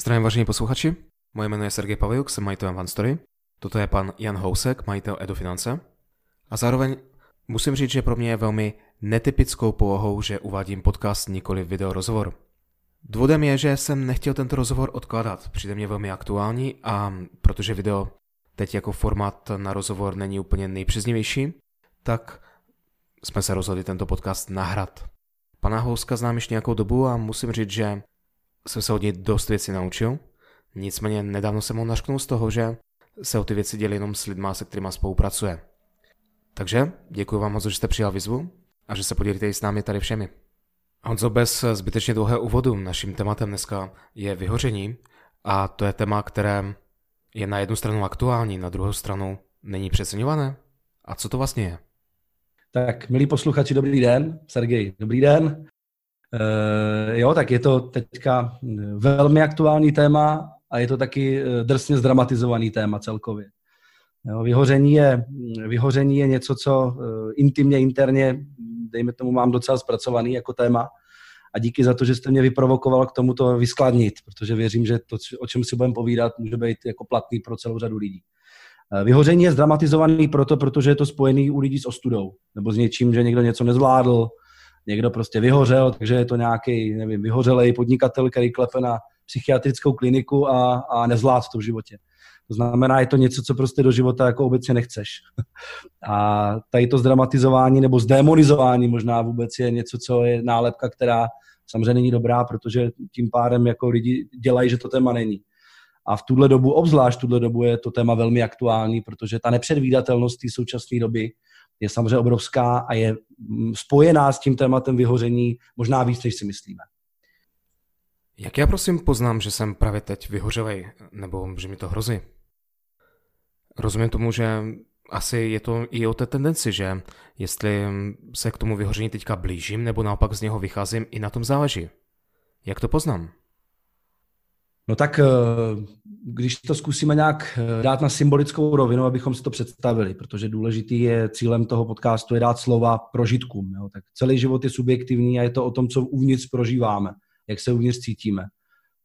Zdravím vážení posluchači, moje jméno je Sergej Paviuk, jsem majitelem OneStory. Toto je pan Jan Housek, majitel EduFinance. A zároveň musím říct, že pro mě je velmi netypickou polohou, že uvádím podcast, nikoli video rozhovor. Důvodem je, že jsem nechtěl tento rozhovor odkládat, přijde mě velmi aktuální a protože video teď jako formát na rozhovor není úplně nejpřiznivější, tak jsme se rozhodli tento podcast nahrát. Pana Houska znám již nějakou dobu a musím říct, že jsem se od něj dost věcí naučil. Nicméně nedávno jsem ho našknul z toho, že se o ty věci dělí jenom s lidma, se kterými spolupracuje. Takže děkuji vám moc, že jste přijal výzvu a že se podělíte i s námi tady všemi. Honzo, bez zbytečně dlouhého úvodu, naším tématem dneska je vyhoření a to je téma, které je na jednu stranu aktuální, na druhou stranu není přeceňované. A co to vlastně je? Tak, milí posluchači, dobrý den. Sergej, dobrý den. E, jo, tak je to teďka velmi aktuální téma a je to taky eh, drsně zdramatizovaný téma celkově. Jo, vyhoření, je, vyhoření je něco, co eh, intimně, interně, dejme tomu, mám docela zpracovaný jako téma a díky za to, že jste mě vyprovokoval k tomu to vyskladnit, protože věřím, že to, o čem si budeme povídat, může být jako platný pro celou řadu lidí. Eh, vyhoření je zdramatizovaný proto, protože je to spojený u lidí s ostudou, nebo s něčím, že někdo něco nezvládl, někdo prostě vyhořel, takže je to nějaký, nevím, vyhořelej podnikatel, který klepe na psychiatrickou kliniku a, a nezvlád to v životě. To znamená, je to něco, co prostě do života jako obecně nechceš. A tady to zdramatizování nebo zdemonizování možná vůbec je něco, co je nálepka, která samozřejmě není dobrá, protože tím pádem jako lidi dělají, že to téma není. A v tuhle dobu, obzvlášť v tuhle dobu, je to téma velmi aktuální, protože ta nepředvídatelnost té současné doby je samozřejmě obrovská a je mm, spojená s tím tématem vyhoření možná víc, než si myslíme. Jak já prosím poznám, že jsem právě teď vyhořelej, nebo že mi to hrozí? Rozumím tomu, že asi je to i o té tendenci, že jestli se k tomu vyhoření teďka blížím, nebo naopak z něho vycházím, i na tom záleží. Jak to poznám? No tak eh, když to zkusíme nějak eh, dát na symbolickou rovinu, abychom si to představili, protože důležitý je cílem toho podcastu je dát slova prožitkům. Jo? Tak celý život je subjektivní a je to o tom, co uvnitř prožíváme, jak se uvnitř cítíme.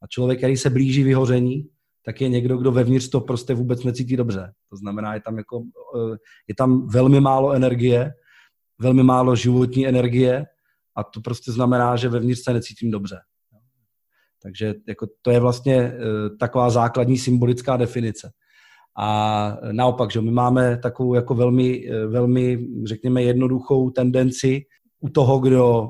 A člověk, který se blíží vyhoření, tak je někdo, kdo vevnitř to prostě vůbec necítí dobře. To znamená, je tam, jako, eh, je tam velmi málo energie, velmi málo životní energie a to prostě znamená, že vevnitř se necítím dobře. Takže jako to je vlastně eh, taková základní symbolická definice. A naopak, že my máme takovou jako velmi, eh, velmi, řekněme, jednoduchou tendenci u toho, kdo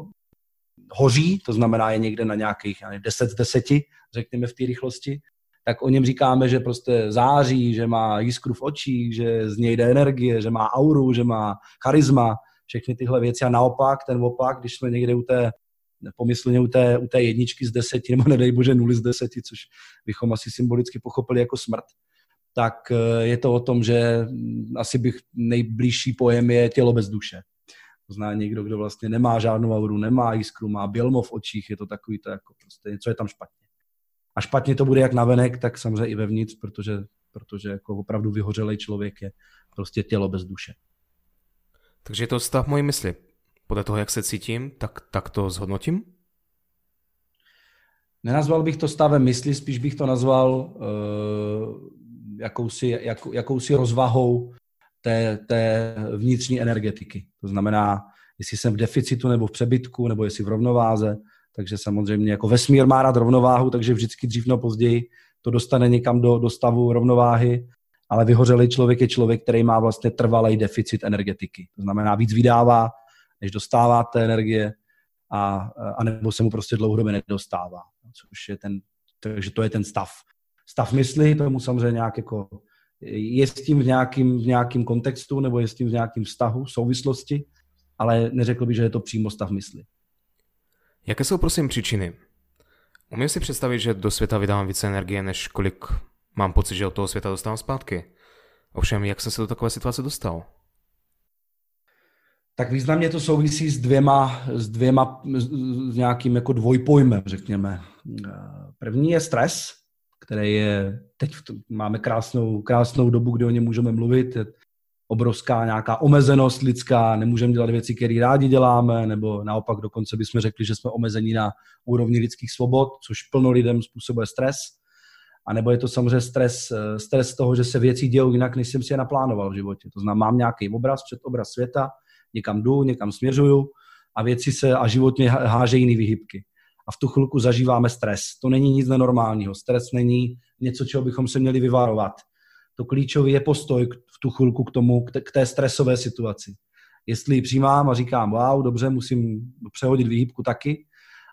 hoří, to znamená je někde na nějakých 10 z 10, řekněme v té rychlosti, tak o něm říkáme, že prostě září, že má jiskru v očích, že z něj jde energie, že má auru, že má charisma, všechny tyhle věci. A naopak, ten opak, když jsme někde u té pomyslně u té, u té jedničky z deseti, nebo nedej bože nuly z deseti, což bychom asi symbolicky pochopili jako smrt, tak eh, je to o tom, že asi bych nejbližší pojem je tělo bez duše. To zná někdo, kdo vlastně nemá žádnou auru, nemá jiskru, má bělmo v očích, je to takový to jako prostě něco je tam špatně. A špatně to bude jak navenek, tak samozřejmě i vevnitř, protože, protože jako opravdu vyhořelej člověk je prostě tělo bez duše. Takže je to stav mojí mysli podle toho, jak se cítím, tak, tak to zhodnotím? Nenazval bych to stavem mysli, spíš bych to nazval uh, jakousi, jak, jakousi rozvahou té, té vnitřní energetiky. To znamená, jestli jsem v deficitu nebo v přebytku, nebo jestli v rovnováze, takže samozřejmě jako vesmír má rád rovnováhu, takže vždycky dřív nebo později to dostane někam do, do stavu rovnováhy, ale vyhořelý člověk je člověk, který má vlastně trvalý deficit energetiky. To znamená, víc vydává, než dostává té energie, a, a nebo se mu prostě dlouhodobě nedostává. Což je ten, takže to je ten stav. Stav mysli, tomu samozřejmě nějak jako je s tím v nějakým, v nějakým kontextu nebo je s tím v nějakým vztahu, souvislosti, ale neřekl bych, že je to přímo stav mysli. Jaké jsou prosím příčiny? Umím si představit, že do světa vydávám více energie, než kolik mám pocit, že od toho světa dostávám zpátky. Ovšem, jak jsem se do takové situace dostal? Tak významně to souvisí s dvěma, s dvěma, s nějakým jako dvojpojmem, řekněme. První je stres, který je, teď máme krásnou, krásnou dobu, kdy o něm můžeme mluvit, je obrovská nějaká omezenost lidská, nemůžeme dělat věci, které rádi děláme, nebo naopak dokonce bychom řekli, že jsme omezení na úrovni lidských svobod, což plno lidem způsobuje stres. A nebo je to samozřejmě stres, stres toho, že se věci dějou jinak, než jsem si je naplánoval v životě. To znamená, mám nějaký obraz, před obraz světa, někam jdu, někam směřuju a věci se a život mě háže jiný vyhybky. A v tu chvilku zažíváme stres. To není nic nenormálního. Stres není něco, čeho bychom se měli vyvarovat. To klíčový je postoj v tu chvilku k tomu, k té stresové situaci. Jestli ji přijímám a říkám, wow, dobře, musím přehodit výhybku taky,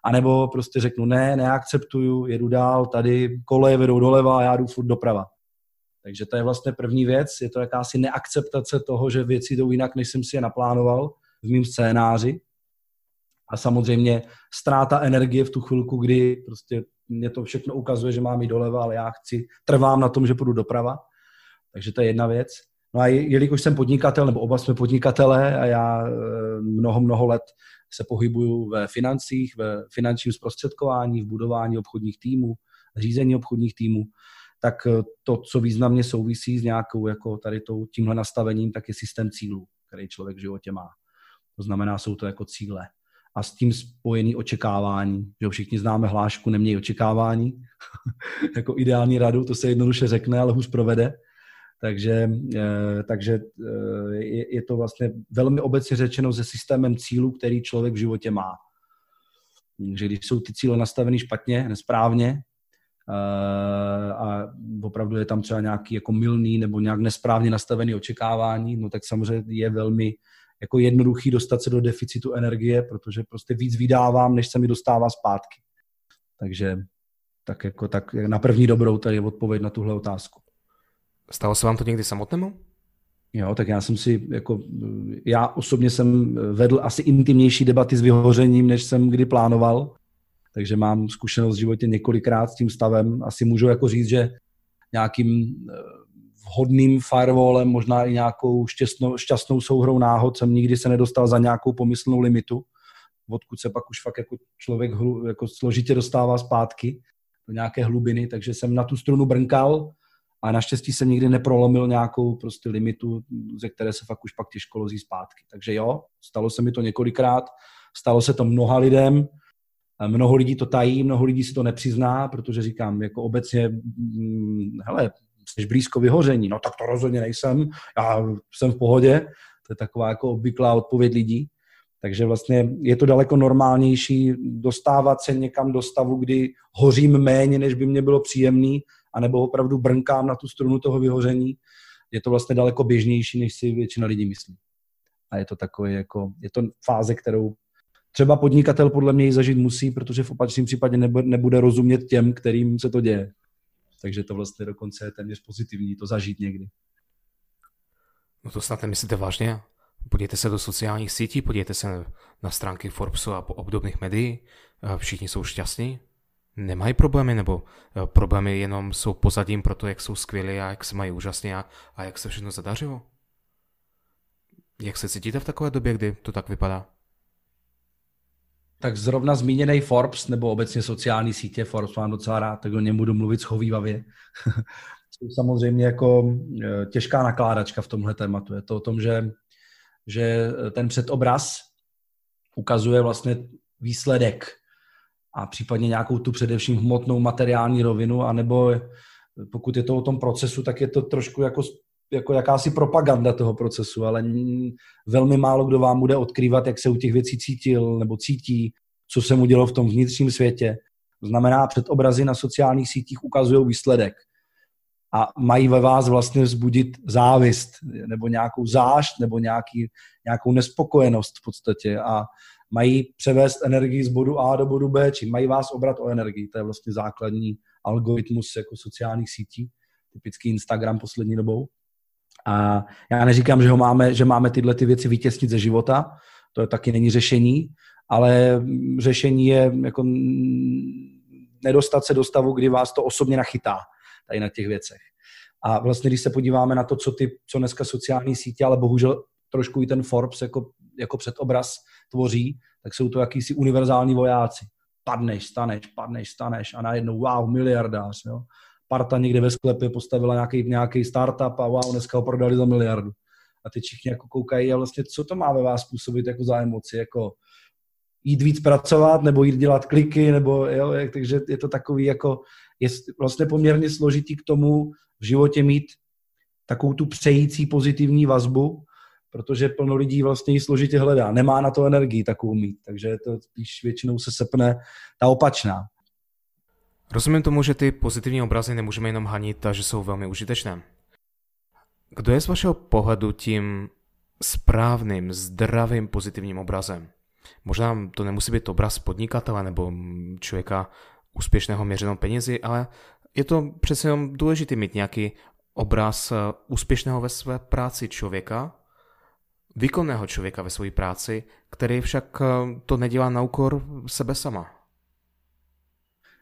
anebo prostě řeknu, ne, neakceptuju, jedu dál, tady koleje vedou doleva a já jdu furt doprava. Takže to je vlastně první věc, je to jakási neakceptace toho, že věci jdou jinak, než jsem si je naplánoval v mém scénáři. A samozřejmě ztráta energie v tu chvilku, kdy prostě mě to všechno ukazuje, že mám jít doleva, ale já chci, trvám na tom, že půjdu doprava. Takže to je jedna věc. No a jelikož jsem podnikatel, nebo oba jsme podnikatelé a já eh, mnoho, mnoho let se pohybuju ve financích, ve finančním zprostředkování, v budování obchodních týmů, řízení obchodních týmů, tak eh, to, co významně souvisí s nějakou jako tady tou, tímhle nastavením, tak je systém cílů, který člověk v životě má. To znamená, jsou to jako cíle. A s tím spojený očekávání. Že všichni známe hlášku, neměj očekávání. jako ideální radu, to se jednoduše řekne, ale hůř provede. Takže, eh, takže eh, je, je to vlastně velmi obecně řečeno se systémem cílů, který člověk v životě má. Takže když jsou ty cíle nastaveny špatně, nesprávně, a opravdu je tam třeba nějaký jako milný nebo nějak nesprávně nastavený očekávání, no tak samozřejmě je velmi jako jednoduchý dostat se do deficitu energie, protože prostě víc vydávám, než se mi dostává zpátky. Takže tak jako tak na první dobrou tady je odpověď na tuhle otázku. Stalo se vám to někdy samotnému? Jo, tak já jsem si, jako, já osobně jsem vedl asi intimnější debaty s vyhořením, než jsem kdy plánoval, takže mám zkušenost v životě několikrát s tím stavem. Asi můžu jako říct, že nějakým eh, vhodným firewallem, možná i nějakou šťastnou, šťastnou souhrou náhod jsem nikdy se nedostal za nějakou pomyslnou limitu, odkud se pak už fakt jako člověk jako složitě dostává zpátky do nějaké hlubiny, takže jsem na tu strunu brnkal, a naštěstí jsem nikdy neprolomil nějakou prostě limitu, ze které se fakt už pak těžko lozí zpátky. Takže jo, stalo se mi to několikrát, stalo se to mnoha lidem, mnoho lidí to tají, mnoho lidí si to nepřizná, protože říkám, jako obecně, hm, hele, jsi blízko vyhoření, no tak to rozhodně nejsem, já jsem v pohodě, to je taková jako obvyklá odpověď lidí. Takže vlastně je to daleko normálnější dostávat se někam do stavu, kdy hořím méně, než by mě bylo příjemný, anebo opravdu brnkám na tu strunu toho vyhoření, je to vlastně daleko běžnější, než si většina lidí myslí. A je to takové jako, je to fáze, kterou třeba podnikatel podle mě ji zažít musí, protože v opačném případě nebude rozumět těm, kterým se to děje. Takže to vlastně dokonce je téměř pozitivní to zažít někdy. No to snad nemyslíte vážně? Podívejte se do sociálních sítí, podívejte se na stránky Forbesu a obdobných médií. Všichni jsou šťastní, nemají problémy, nebo eh, problémy jenom jsou pozadím pro to, jak jsou skvělí a jak se mají úžasně a, a jak se všechno zadařilo? Jak se cítíte v takové době, kdy to tak vypadá? Tak zrovna zmíněný Forbes, nebo obecně sociální sítě, Forbes mám docela rád, tak o něm budu mluvit schovývavě. jsou samozřejmě jako eh, těžká nakládačka v tomhle tématu. Je to o tom, že, že ten předobraz ukazuje vlastně výsledek a případně nějakou tu především hmotnou materiální rovinu, anebo pokud je to o tom procesu, tak je to trošku jako, jako jakási propaganda toho procesu, ale velmi málo kdo vám bude odkrývat, jak se u těch věcí cítil nebo cítí, co se mu dělo v tom vnitřním světě. To znamená, před obrazy na sociálních sítích ukazují výsledek a mají ve vás vlastně vzbudit závist nebo nějakou zášť nebo nějaký, nějakou nespokojenost v podstatě a mají převést energii z bodu A do bodu B, či mají vás obrat o energii. To je vlastně základní algoritmus jako sociálních sítí, typický Instagram poslední dobou. A já neříkám, že, ho máme, že máme tyhle ty věci vytěsnit ze života, to je taky není řešení, ale řešení je jako nedostat se do stavu, kdy vás to osobně nachytá tady na těch věcech. A vlastně, když se podíváme na to, co, ty, co dneska sociální sítě, ale bohužel trošku i ten Forbes jako, jako předobraz tvoří, tak jsou to jakýsi univerzální vojáci. Padneš, staneš, padneš, staneš a najednou wow, miliardář. Jo? Parta někde ve sklepě postavila nějaký, nějaký startup a wow, dneska ho prodali za miliardu. A ty všichni jako koukají a vlastně co to má ve vás způsobit jako za emoci, jako jít víc pracovat, nebo jít dělat kliky, nebo jo, takže je to takový jako, je vlastně poměrně složitý k tomu v životě mít takovou tu přející pozitivní vazbu, protože plno lidí vlastně ji složitě hledá. Nemá na to energii takovou mít, takže to spíš většinou se sepne ta opačná. Rozumím tomu, že ty pozitivní obrazy nemůžeme jenom hanit a že jsou velmi užitečné. Kdo je z vašeho pohledu tím správným, zdravým pozitivním obrazem? Možná to nemusí být obraz podnikatele nebo člověka úspěšného měřenou penězi, ale je to přece jenom důležité mít nějaký obraz eh, úspěšného ve své práci člověka, výkonného člověka ve své práci, který však eh, to nedělá na úkor sebe sama.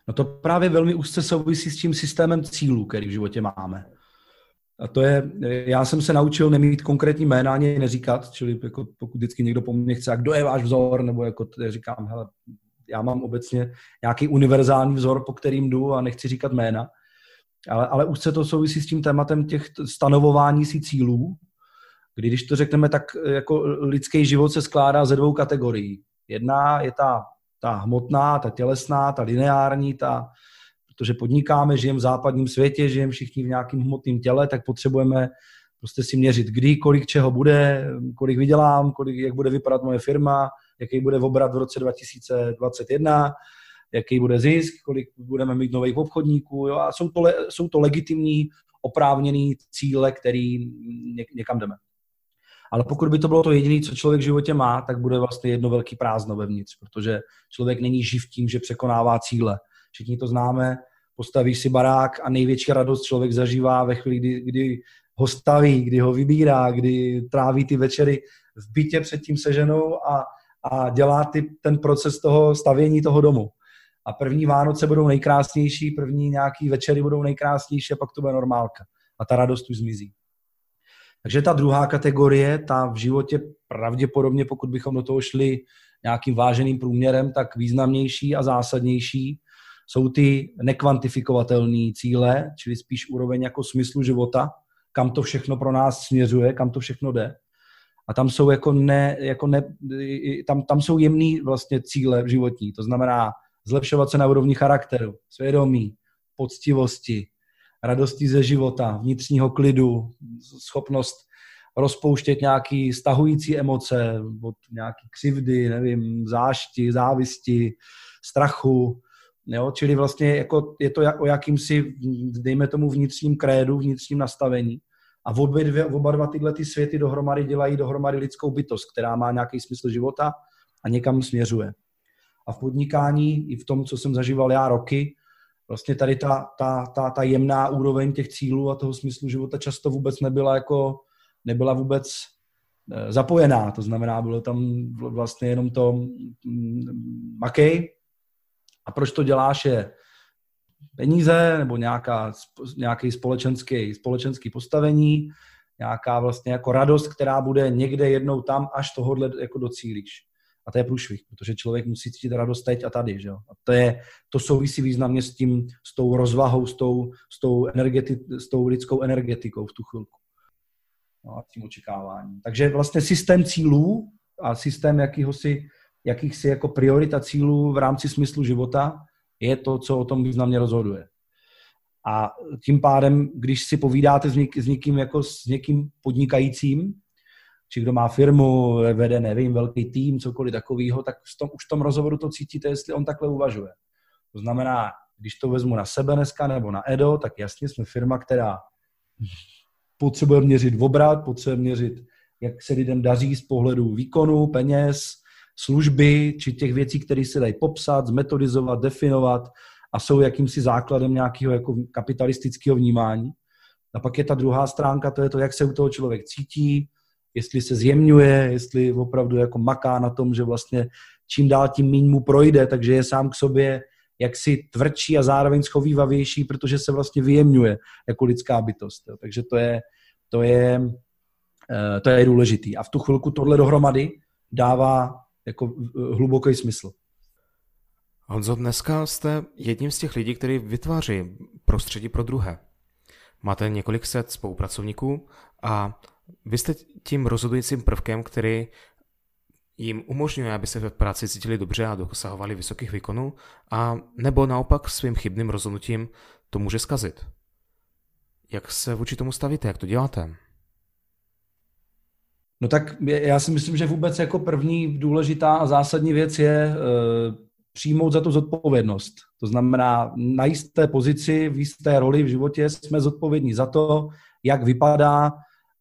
No to právě velmi úzce souvisí s tím systémem cílů, který v životě máme. A to je, já jsem se naučil nemít konkrétní jména ani neříkat, čili jako pokud vždycky někdo po mně chce, a kdo je váš vzor, nebo jako říkám, hele, já mám obecně nějaký univerzální vzor, po kterým jdu a nechci říkat jména, ale, ale už se to souvisí s tím tématem těch stanovování si cílů, kdy když to řekneme, tak jako lidský život se skládá ze dvou kategorií. Jedna je ta, ta hmotná, ta tělesná, ta lineární, ta, protože podnikáme, žijeme v západním světě, žijeme všichni v nějakém hmotném těle, tak potřebujeme prostě si měřit, kdy, kolik čeho bude, kolik vydělám, kolik, jak bude vypadat moje firma, jaký bude obrat v roce 2021, jaký bude zisk, kolik budeme mít nových obchodníků. Jo? A jsou to, jsou to legitimní, oprávněný cíle, který někam jdeme. Ale pokud by to bylo to jediné, co člověk v životě má, tak bude vlastně jedno velký prázdno vevnitř, protože člověk není živ tím, že překonává cíle. Všichni to známe, postaví si barák a největší radost člověk zažívá ve chvíli, kdy, kdy ho staví, kdy ho vybírá, kdy tráví ty večery v bytě před tím seženou a, a dělá ty, ten proces toho stavění toho domu. A první Vánoce budou nejkrásnější, první nějaký večery budou nejkrásnější a pak to bude normálka. A ta radost už zmizí. Takže ta druhá kategorie, ta v životě pravděpodobně, pokud bychom do toho šli nějakým váženým průměrem, tak významnější a zásadnější jsou ty nekvantifikovatelné cíle, čili spíš úroveň jako smyslu života, kam to všechno pro nás směřuje, kam to všechno jde. A tam jsou jako ne, jako ne, tam, tam jsou jemný vlastně cíle životní, to znamená zlepšovat se na úrovni charakteru, svědomí, poctivosti, radosti ze života, vnitřního klidu, schopnost rozpouštět nějaký stahující emoce od nějaký křivdy, nevím, zášti, závisti, strachu, jo? čili vlastně jako je to o jakýmsi, dejme tomu vnitřním krédu, vnitřním nastavení a obě dvě, oba dva tyhle ty světy dohromady dělají dohromady lidskou bytost, která má nějaký smysl života a někam směřuje. A v podnikání i v tom, co jsem zažíval já roky, vlastně tady ta, ta, ta, ta jemná úroveň těch cílů a toho smyslu života často vůbec nebyla jako, nebyla vůbec eh, zapojená. To znamená, bylo tam vlastně jenom to mm, makej. A proč to děláš je peníze nebo nějaká, nějaký společenský, společenský postavení, nějaká vlastně jako radost, která bude někde jednou tam, až tohodle jako docílíš. A to je průšvih, protože člověk musí cítit radost teď a tady. Že jo? A to, je, to souvisí významně s tím, s tou rozvahou, s tou, s tou, energeti, s tou lidskou energetikou v tu chvilku. No a tím očekáváním. Takže vlastně systém cílů a systém jakýhosi, jakýchsi jako priorita cílů v rámci smyslu života je to, co o tom významně rozhoduje. A tím pádem, když si povídáte s, něk, s někým jako s někým podnikajícím, či kdo má firmu, vede, nevím, velký tým, cokoliv takového, tak v tom, už v tom rozhovoru to cítíte, jestli on takhle uvažuje. To znamená, když to vezmu na sebe dneska nebo na Edo, tak jasně jsme firma, která potřebuje měřit obrat, potřebuje měřit, jak se lidem daří z pohledu výkonu, peněz, služby, či těch věcí, které se dají popsat, zmetodizovat, definovat a jsou jakýmsi základem nějakého jako kapitalistického vnímání. A pak je ta druhá stránka, to je to, jak se u toho člověk cítí, jestli se zjemňuje, jestli opravdu jako maká na tom, že vlastně čím dál tím méně mu projde, takže je sám k sobě jaksi tvrdší a zároveň schovývavější, protože se vlastně vyjemňuje jako lidská bytost. Jo. Takže to je, to je, eh, to je důležitý. A v tu chvilku tohle dohromady dává jako hluboký smysl. Honzo, dneska jste jedním z těch lidí, který vytváří prostředí pro druhé. Máte několik set spolupracovníků a vy jste tím rozhodujícím prvkem, který jim umožňuje, aby se v práci cítili dobře a dosahovali vysokých výkonů, a nebo naopak svým chybným rozhodnutím to může skazit. Jak se vůči tomu stavíte, jak to děláte? No tak já si myslím, že vůbec jako první důležitá a zásadní věc je e, přijmout za to zodpovědnost. To znamená, na jisté pozici, v jisté roli v životě jsme zodpovědní za to, jak vypadá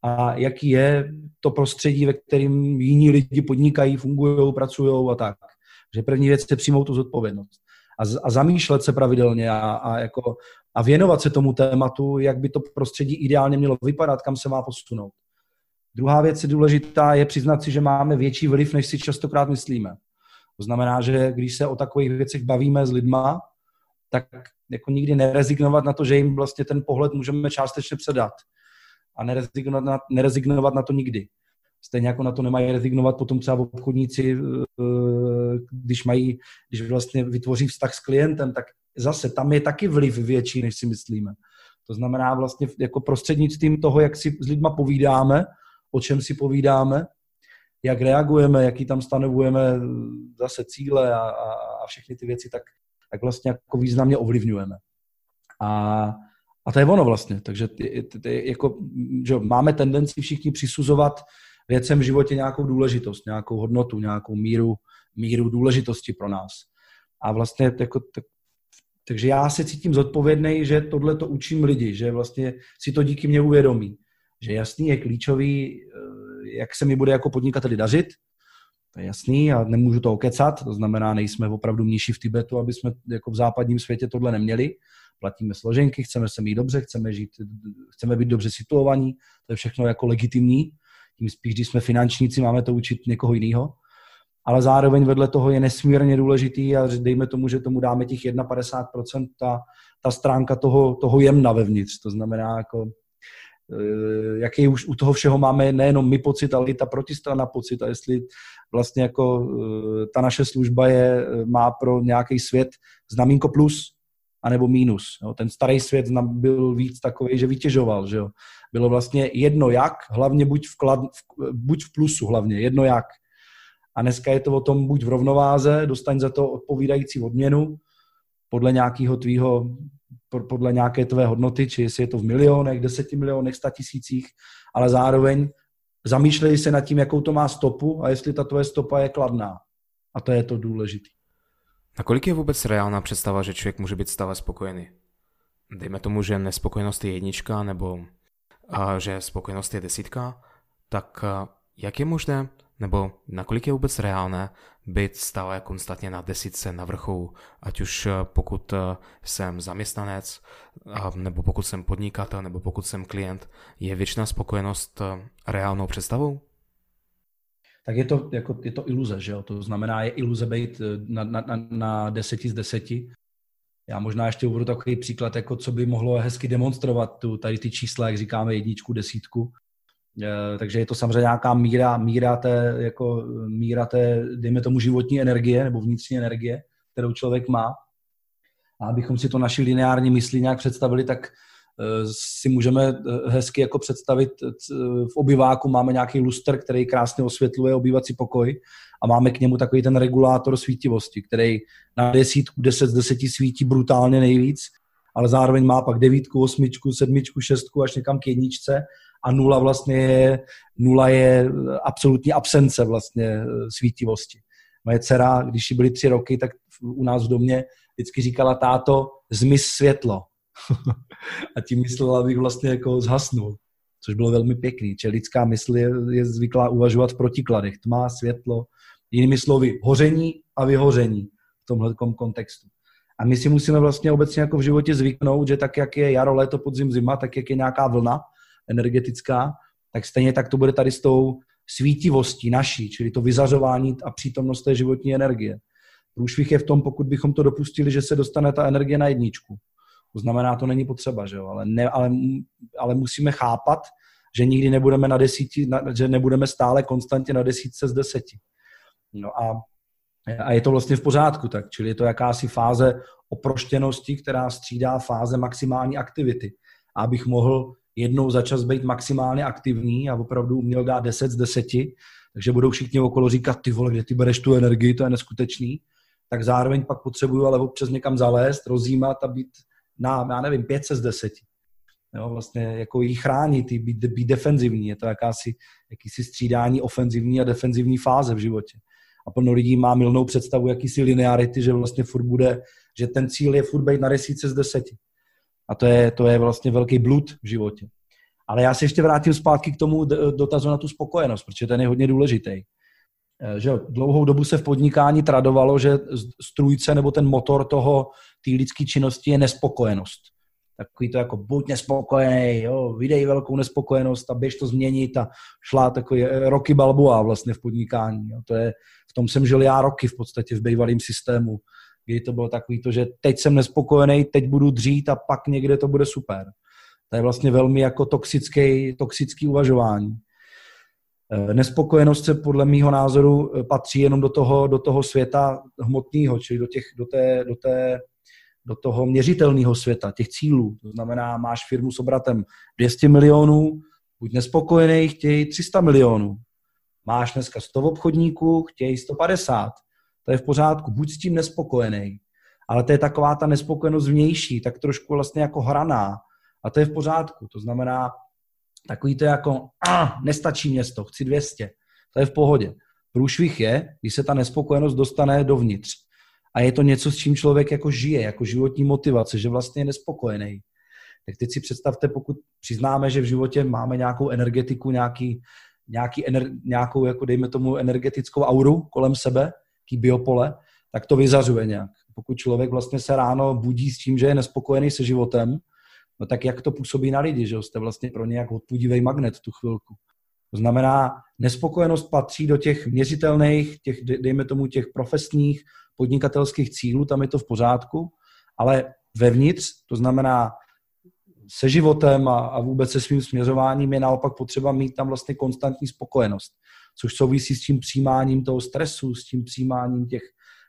a jaký je to prostředí, ve kterém jiní lidi podnikají, fungují, pracují a tak. Že první věc je přijmout tu zodpovědnost a, z, a zamýšlet se pravidelně a, a, jako, a věnovat se tomu tématu, jak by to prostředí ideálně mělo vypadat, kam se má posunout. Druhá věc je důležitá, je přiznat si, že máme větší vliv, než si častokrát myslíme. To znamená, že když se o takových věcech bavíme s lidma, tak jako nikdy nerezignovat na to, že jim vlastně ten pohled můžeme částečně předat. A nerezignovat na, nerezignovat na to nikdy. Stejně jako na to nemají rezignovat potom třeba obchodníci, eh, když mají, když vlastně vytvoří vztah s klientem, tak zase tam je taky vliv větší, než si myslíme. To znamená vlastně jako prostřednictvím toho, jak si s lidma povídáme, o čem si povídáme, jak reagujeme, jaký tam stanovujeme zase cíle a, a, a všechny ty věci, tak, tak vlastně jako významně ovlivňujeme. A, a to je ono vlastně. Takže ty, ty, ty, jako, že máme tendenci všichni přisuzovat věcem v životě nějakou důležitost, nějakou hodnotu, nějakou míru, míru důležitosti pro nás. A vlastně jako, tak, takže já se cítím zodpovědný, že tohle to učím lidi, že vlastně si to díky mě uvědomí. Že jasný je klíčový, eh, jak se mi bude jako podnikateli dařit, to je jasný a nemůžu to okecat, to znamená, nejsme opravdu mniši v Tibetu, aby jsme jako v západním světě tohle neměli. Platíme složenky, chceme se mít dobře, chceme, žít, chceme být dobře situovaní, to je všechno jako legitimní. Tím spíš, když jsme finančníci, máme to učit někoho jiného. Ale zároveň vedle toho je nesmírně důležitý a dejme tomu, že tomu dáme těch 51% ta, ta stránka toho, toho jemna vevnitř. To znamená, jako, eh, jaký už u toho všeho máme nejenom my pocit, ale i ta protistrana pocit a jestli vlastně jako eh, ta naše služba je, má pro nějaký svět znamínko plus, anebo mínus. Jo. Ten starý svět byl víc takový, že vytěžoval. Že jo. Bylo vlastně jedno jak, hlavně buď v, klad, buď v plusu hlavně, jedno jak. A dneska je to o tom buď v rovnováze, dostaň za to odpovídající odměnu podle nějakého tvýho, podle nějaké tvé hodnoty, či jestli je to v milionech, deseti milionech, sta tisících, ale zároveň zamýšlej se nad tím, jakou to má stopu a jestli ta tvoje stopa je kladná. A to je to důležité. Nakolik je vůbec reálná představa, že člověk může být stále spokojený? Dejme tomu, že nespokojenost je jednička, nebo a, že spokojenost je desítka, tak a, jak je možné, nebo nakolik je vůbec reálné být stále konstantně na desítce na vrchu, ať už pokud jsem zaměstnanec, nebo pokud jsem podnikatel, nebo pokud jsem klient, je většiná spokojenost reálnou představou? Tak je to, jako, je to iluze, že jo? To znamená, je iluze být eh, na, na, na, na deseti z deseti. Já možná ještě uvedu takový příklad, jako co by mohlo hezky demonstrovat tu, tady ty čísla, jak říkáme, jedničku, desítku. E, takže je to samozřejmě nějaká míra, míra, té, jako, míra té, dejme tomu, životní energie nebo vnitřní energie, kterou člověk má. A abychom si to naši lineární myslí nějak představili, tak si můžeme eh, hezky jako představit, eh, v obyváku máme nějaký luster, který krásně osvětluje obývací pokoj a máme k němu takový ten regulátor svítivosti, který na desítku, deset z deseti svítí brutálně nejvíc, ale zároveň má pak devítku, osmičku, sedmičku, šestku až někam k jedničce a nula vlastně je, nula je absolutní absence vlastně svítivosti. Moje dcera, když jí byly tři roky, tak u nás v domě vždycky říkala, táto, zmiz světlo. a tím myslela, abych vlastně jako zhasnul, což bylo velmi pěkný. Čiže lidská mysl je, je zvyklá uvažovat v protikladech. Tma, světlo, jinými slovy, hoření a vyhoření v tomhle kontextu. A my si musíme vlastně obecně jako v životě zvyknout, že tak, jak je jaro, léto, podzim, zima, tak jak je nějaká vlna energetická, tak stejně tak to bude tady s tou svítivostí naší, čili to vyzařování a přítomnost té životní energie. Průšvih je v tom, pokud bychom to dopustili, že se dostane ta energie na jedničku. To znamená, to není potřeba, že jo? Ale, ne, ale, ale musíme chápat, že nikdy nebudeme na desíti, na, že nebudeme stále konstantně na desítce z deseti. No a, a je to vlastně v pořádku tak, čili je to jakási fáze oproštěnosti, která střídá fáze maximální aktivity. A abych mohl jednou za čas být maximálně aktivní a opravdu uměl dát 10 z 10, takže budou všichni okolo říkat, ty vole, kde ty bereš tu energii, to je neskutečný, tak zároveň pak potřebuju ale občas někam zalézt, rozjímat a být na, já nevím, 5 z 10. Jo, vlastně jako jí chránit, jí být, být defenzivní. Je to jakási, jakýsi střídání ofenzivní a defenzivní fáze v životě. A plno lidí má milnou představu jakýsi linearity, že vlastně furt bude, že ten cíl je furt být na desíce z deseti. A to je, to je vlastně velký blud v životě. Ale já se ještě vrátím zpátky k tomu dotazu na tu spokojenost, protože ten je hodně důležitý. Eh, že dlouhou dobu se v podnikání tradovalo, že strůjce nebo ten motor toho, té lidské činnosti je nespokojenost. Takový to jako buď nespokojený, jo, vydej velkou nespokojenost a běž to změnit a šla takový eh, roky balboa vlastně v podnikání. Jo. To je, v tom jsem žil já roky v podstatě v bývalém systému, kdy to bylo takový to, že teď jsem nespokojený, teď budu dřít a pak někde to bude super. To je vlastně velmi jako toxický, toxický uvažování. Eh, nespokojenost se podle mýho názoru eh, patří jenom do toho, do toho světa hmotného, čili do, těch, do, té, do, té, do toho měřitelného světa, těch cílů. To znamená, máš firmu s obratem 200 milionů, buď nespokojený, chtějí 300 milionů. Máš dneska 100 obchodníků, chtějí 150. To je v pořádku, buď s tím nespokojený. Ale to je taková ta nespokojenost vnější, tak trošku vlastně jako hraná. A to je v pořádku. To znamená, Takový to jako, a, nestačí město, chci 200. To je v pohodě. Průšvih je, když se ta nespokojenost dostane dovnitř. A je to něco, s čím člověk jako žije, jako životní motivace, že vlastně je nespokojený. Tak teď si představte, pokud přiznáme, že v životě máme nějakou energetiku, nějaký, nějaký ener, nějakou, jako dejme tomu, energetickou auru kolem sebe, jaký biopole, tak to vyzařuje nějak. Pokud člověk vlastně se ráno budí s tím, že je nespokojený se životem, no tak jak to působí na lidi, že jste vlastně pro ně jako odpudivý magnet tu chvilku. To znamená, nespokojenost patří do těch měřitelných, těch, dejme tomu těch profesních, podnikatelských cílů, tam je to v pořádku, ale vevnitř, to znamená se životem a, a vůbec se svým směřováním je naopak potřeba mít tam vlastně konstantní spokojenost, což souvisí s tím přijímáním toho stresu, s tím přijímáním těch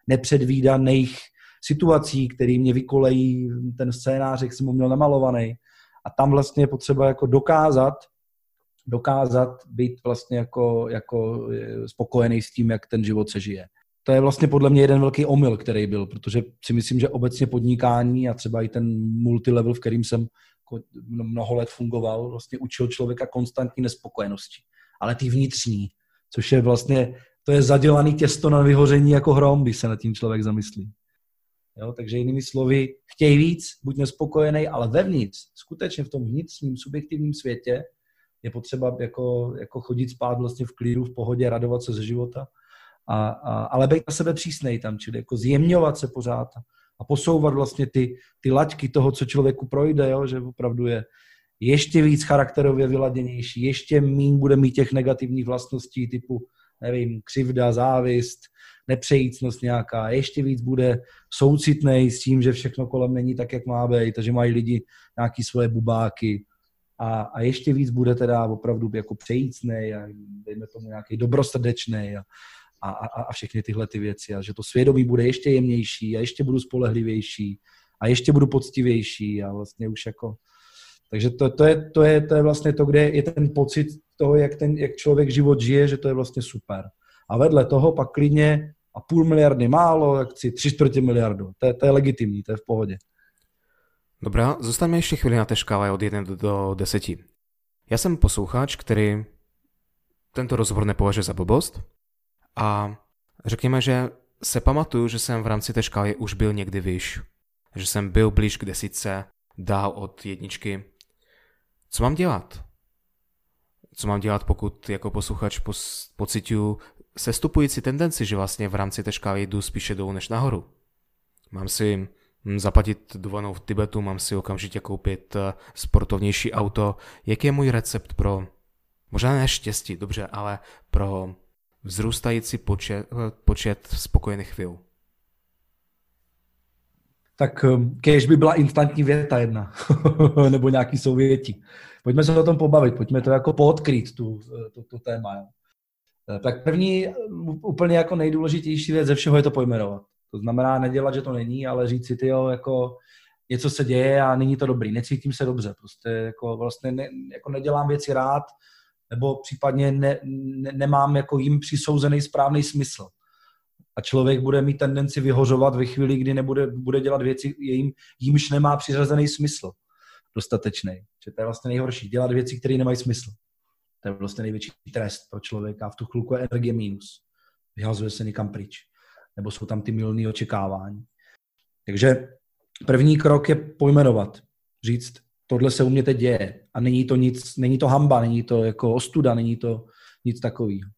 nepředvídaných situací, které mě vykolejí ten scénář, jak jsem ho měl namalovaný. A tam vlastně je potřeba jako dokázat, dokázat být vlastně jako, jako spokojený s tím, jak ten život se žije. To je vlastně podle mě jeden velký omyl, který byl, protože si myslím, že obecně podnikání a třeba i ten multilevel, v kterým jsem mnoho let fungoval, vlastně učil člověka konstantní nespokojenosti. Ale ty vnitřní, což je vlastně, to je zadělaný těsto na vyhoření jako hrom, když se nad tím člověk zamyslí. Jo? Takže jinými slovy, chtějí víc, buď nespokojený, ale vevnitř, skutečně v tom vnitřním subjektivním světě je potřeba jako, jako chodit spát vlastně v klíru, v pohodě, radovat se ze života, a, a, ale být na sebe přísnej tam, čili jako zjemňovat se pořád a posouvat vlastně ty, ty laťky toho, co člověku projde, jo? že opravdu je ještě víc charakterově vyladěnější, ještě méně bude mít těch negativních vlastností typu, nevím, křivda, závist, nepřejícnost nějaká, ještě víc bude soucitný s tím, že všechno kolem není tak, jak má být, takže mají lidi nějaký svoje bubáky. A, a ještě víc bude teda opravdu jako přejícný a dejme tomu nějaký dobrosrdečný a, a, a, a všechny tyhle ty věci. A že to svědomí bude ještě jemnější a ještě budu spolehlivější a ještě budu poctivější a vlastně už jako takže to, to, je, to, je, to je vlastně to, kde je ten pocit toho, jak, ten, jak člověk život žije, že to je vlastně super. A vedle toho pak klidně a půl miliardy málo, jak chci tři čtvrtě miliardu. To je, to je legitimní, to je v pohodě. Dobrá, zostaňme ještě chvíli na té škále od 1 do 10. Já jsem posluchač, který tento rozhovor nepovažuje za blbost a řekněme, že se pamatuju, že jsem v rámci té škály už byl někdy výš. Že jsem byl blíž k desítce, dál od jedničky. Co mám dělat? Co mám dělat, pokud jako posluchač pocituju sestupující tendenci, že vlastně v rámci škály jdu spíše dolů než nahoru. Mám si hm, zaplatit dovolenou v Tibetu, mám si okamžitě koupit eh, sportovnější auto. Jaký je můj recept pro, možná ne štěstí, dobře, ale pro vzrůstající počet, eh, počet spokojených chvil? Tak hm, kež by byla instantní věta jedna, nebo nějaký souvětí. Pojďme se o tom pobavit, pojďme to jako poodkrýt, tu, eh, tu, tu téma. Jo. Eh, tak první, úplně jako nejdůležitější věc ze všeho je to pojmenovat. To znamená nedělat, že to není, ale říct si, ty jako něco se děje a není to dobrý, necítím se dobře, prostě jako vlastně ne, jako nedělám věci rád, nebo případně ne, ne, nemám jako jim přisouzený správný smysl. A člověk bude mít tendenci vyhořovat ve chvíli, kdy nebude, bude dělat věci, jim, jimž nemá přiřazený smysl dostatečný. Že to je vlastně nejhorší. Dělat věci, které nemají smysl. To je vlastně největší trest pro člověka. V tu chvilku je energie minus. Vyhazuje se někam pryč. Nebo jsou tam ty milné očekávání. Takže první krok je pojmenovat. Říct, tohle se u mě teď děje. A není to nic, není to hamba, není to jako ostuda, není to nic takového.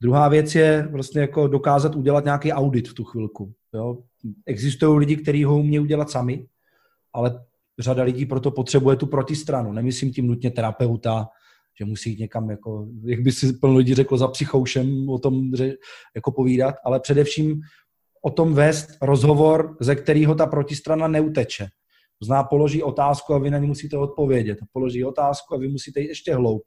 Druhá věc je vlastně jako dokázat udělat nějaký audit v tu chvilku. Jo? Existují lidi, kteří ho umí udělat sami, ale řada lidí proto potřebuje tu protistranu. Nemyslím tím nutně terapeuta, že musí jít někam, jako, jak by si plno lidí řeklo, za psychoušem o tom jako povídat, ale především o tom vést rozhovor, ze kterého ta protistrana neuteče. Zná, položí otázku a vy na ní musíte odpovědět. Položí otázku a vy musíte jít ještě hloub.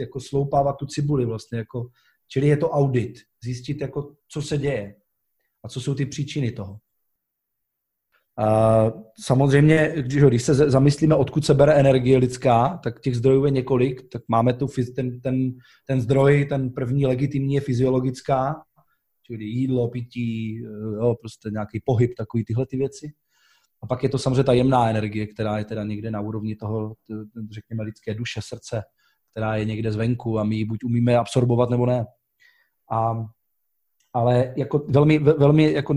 Jako sloupávat tu cibuli vlastně. Jako, čili je to audit. Zjistit, jako, co se děje a co jsou ty příčiny toho. Samozřejmě, když, když se zamyslíme, odkud se bere energie lidská, tak těch zdrojů je několik, tak máme tu ten, ten, ten zdroj, ten první legitimní je fyziologická, čili jídlo, pití, jo, prostě nějaký pohyb, takový tyhle ty věci. A pak je to samozřejmě ta jemná energie, která je teda někde na úrovni toho, řekněme, lidské duše, srdce, která je někde zvenku a my ji buď umíme absorbovat, nebo ne. A ale jako velmi, velmi jako,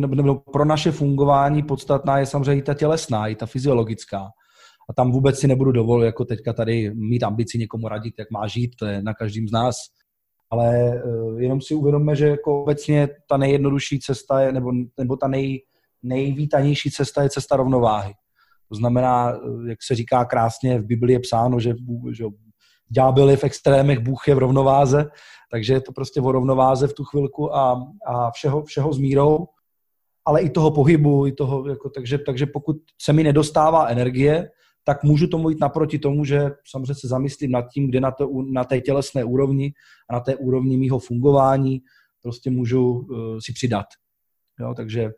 pro naše fungování podstatná je samozřejmě i ta tělesná, i ta fyziologická. A tam vůbec si nebudu dovolit jako teďka tady mít ambici někomu radit, jak má žít, to je na každém z nás. Ale uh, jenom si uvědomme, že jako obecně ta nejjednodušší cesta je, nebo, nebo ta nej, nejvítanější cesta je cesta rovnováhy. To znamená, eh, jak se říká krásně, v Biblii je psáno, že, že ďábel v extrémech, Bůh je v rovnováze, takže je to prostě o rovnováze v tu chvilku a, a všeho, všeho s mírou, ale i toho pohybu, i toho, jako, takže, takže pokud se mi nedostává energie, tak můžu tomu jít naproti tomu, že samozřejmě se zamyslím nad tím, kde na, to, na té tělesné úrovni a na té úrovni mýho fungování prostě můžu uh, si přidat. Jo, takže,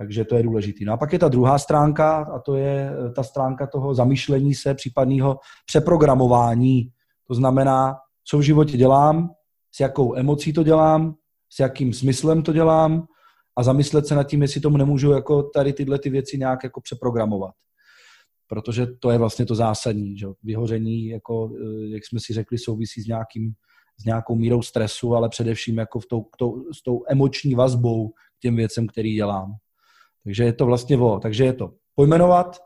takže to je důležité. No a pak je ta druhá stránka a to je eh, ta stránka toho zamýšlení se, případného přeprogramování. To znamená, co v životě dělám, s jakou emocí to dělám, s jakým smyslem to dělám a zamyslet se nad tím, jestli tomu nemůžu jako tady tyhle ty věci nějak jako přeprogramovat. Protože to je vlastně to zásadní, že vyhoření, jako, eh, jak jsme si řekli, souvisí s, nějakým, s nějakou mírou stresu, ale především jako v tou, tou, s tou emoční vazbou k těm věcem, který dělám. Takže je to vlastně o, takže je to pojmenovat,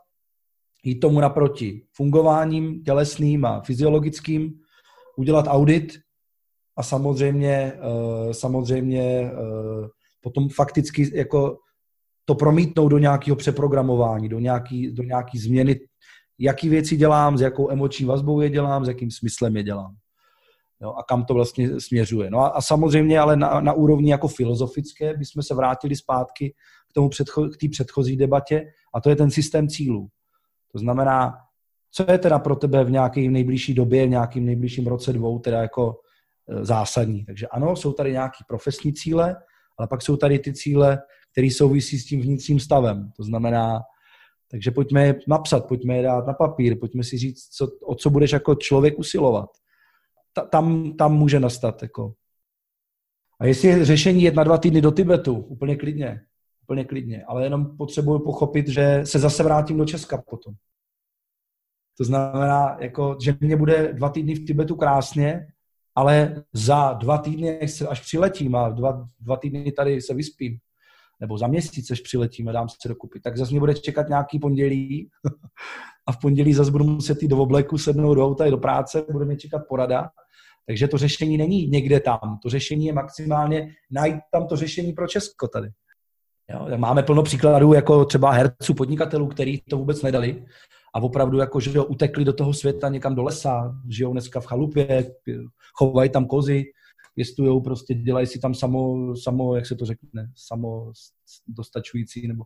jít tomu naproti fungováním tělesným a fyziologickým, udělat audit a samozřejmě, uh, samozřejmě uh, potom fakticky jako to promítnout do nějakého přeprogramování, do nějaký, do nějaký změny, jaký věci dělám, s jakou emoční vazbou je dělám, s jakým smyslem je dělám. Jo, a kam to vlastně směřuje. No a, a samozřejmě ale na, na úrovni jako filozofické bychom se vrátili zpátky k tomu předcho, té předchozí debatě a to je ten systém cílů. To znamená, co je teda pro tebe v nějaké nejbližší době, v nějakým nejbližším roce dvou teda jako Eh, zásadní. Takže ano, jsou tady nějaké profesní cíle, ale pak jsou tady ty cíle, které souvisí s tím vnitřním stavem. To znamená, takže pojďme je napsat, pojďme je dát na papír, pojďme si říct, co, o co budeš jako člověk usilovat. Ta, tam, tam může nastat. Jako. A jestli je řešení jet na dva týdny do Tibetu, úplně klidně, úplně klidně, ale jenom potřebuji pochopit, že se zase vrátím do Česka potom. To znamená, jako, že mě bude dva týdny v Tibetu krásně, ale za dva týdny, až přiletím a dva, dva týdny tady se vyspím, nebo za měsíc, až přiletím a dám se dokupit, tak zase mě bude čekat nějaký pondělí a v pondělí zase budu muset jít do obleku, sednout do auta, do práce, bude mě čekat porada. Takže to řešení není někde tam. To řešení je maximálně najít tam to řešení pro Česko tady. Jo, máme plno příkladů, jako třeba herců, podnikatelů, který to vůbec nedali a opravdu jako, že utekli do toho světa někam do lesa, žijou dneska v chalupě, chovají tam kozy, pěstují prostě, dělají si tam samo, samo, jak se to řekne, samo dostačující nebo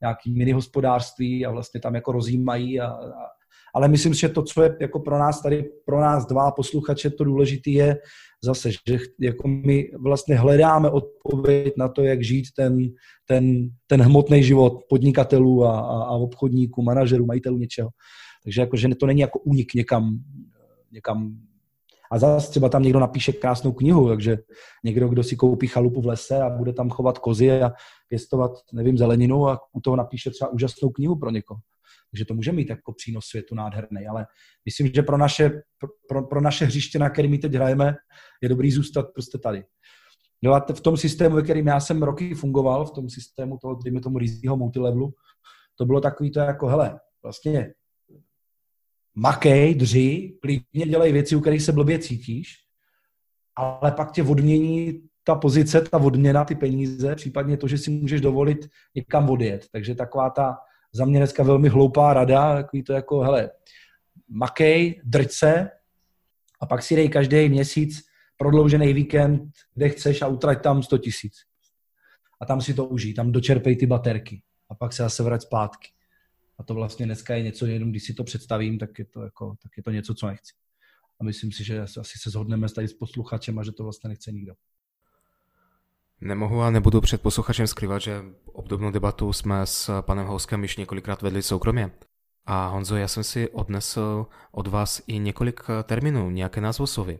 nějaký mini hospodářství a vlastně tam jako rozjímají a, a ale myslím si, že to, co je jako pro nás tady, pro nás dva posluchače, to důležité je zase, že jako my vlastně hledáme odpověď na to, jak žít ten, ten, ten hmotný život podnikatelů a, a, a obchodníků, manažerů, majitelů něčeho. Takže jako, že to není jako únik někam, někam A zase třeba tam někdo napíše krásnou knihu, takže někdo, kdo si koupí chalupu v lese a bude tam chovat kozy a pěstovat, nevím, zeleninu a u toho napíše třeba úžasnou knihu pro někoho. Takže to může mít jako přínos světu nádherný, ale myslím, že pro naše, pro, pro naše hřiště, na kterým my teď hrajeme, je dobrý zůstat prostě tady. No a v tom systému, ve kterým já jsem roky fungoval, v tom systému toho, dejme tomu rizího multilevelu, to bylo takový to jako, hele, vlastně makej, dři, klidně dělej věci, u kterých se blbě cítíš, ale pak tě odmění ta pozice, ta odměna, ty peníze, případně to, že si můžeš dovolit někam odjet. Takže taková ta za mě dneska velmi hloupá rada, takový to jako, hele, makej, drť se a pak si dej každý měsíc prodloužený víkend, kde chceš a utrať tam 100 tisíc. A tam si to užij, tam dočerpej ty baterky a pak se zase vrať zpátky. A to vlastně dneska je něco, jenom když si to představím, tak je to, jako, tak je to něco, co nechci. A myslím si, že asi se shodneme tady s posluchačem a že to vlastně nechce nikdo. Nemohu a nebudu před posluchačem skrývat, že obdobnou debatu jsme s panem Houskem již několikrát vedli soukromě. A Honzo, já jsem si odnesl od vás i několik termínů, nějaké názvoslovy.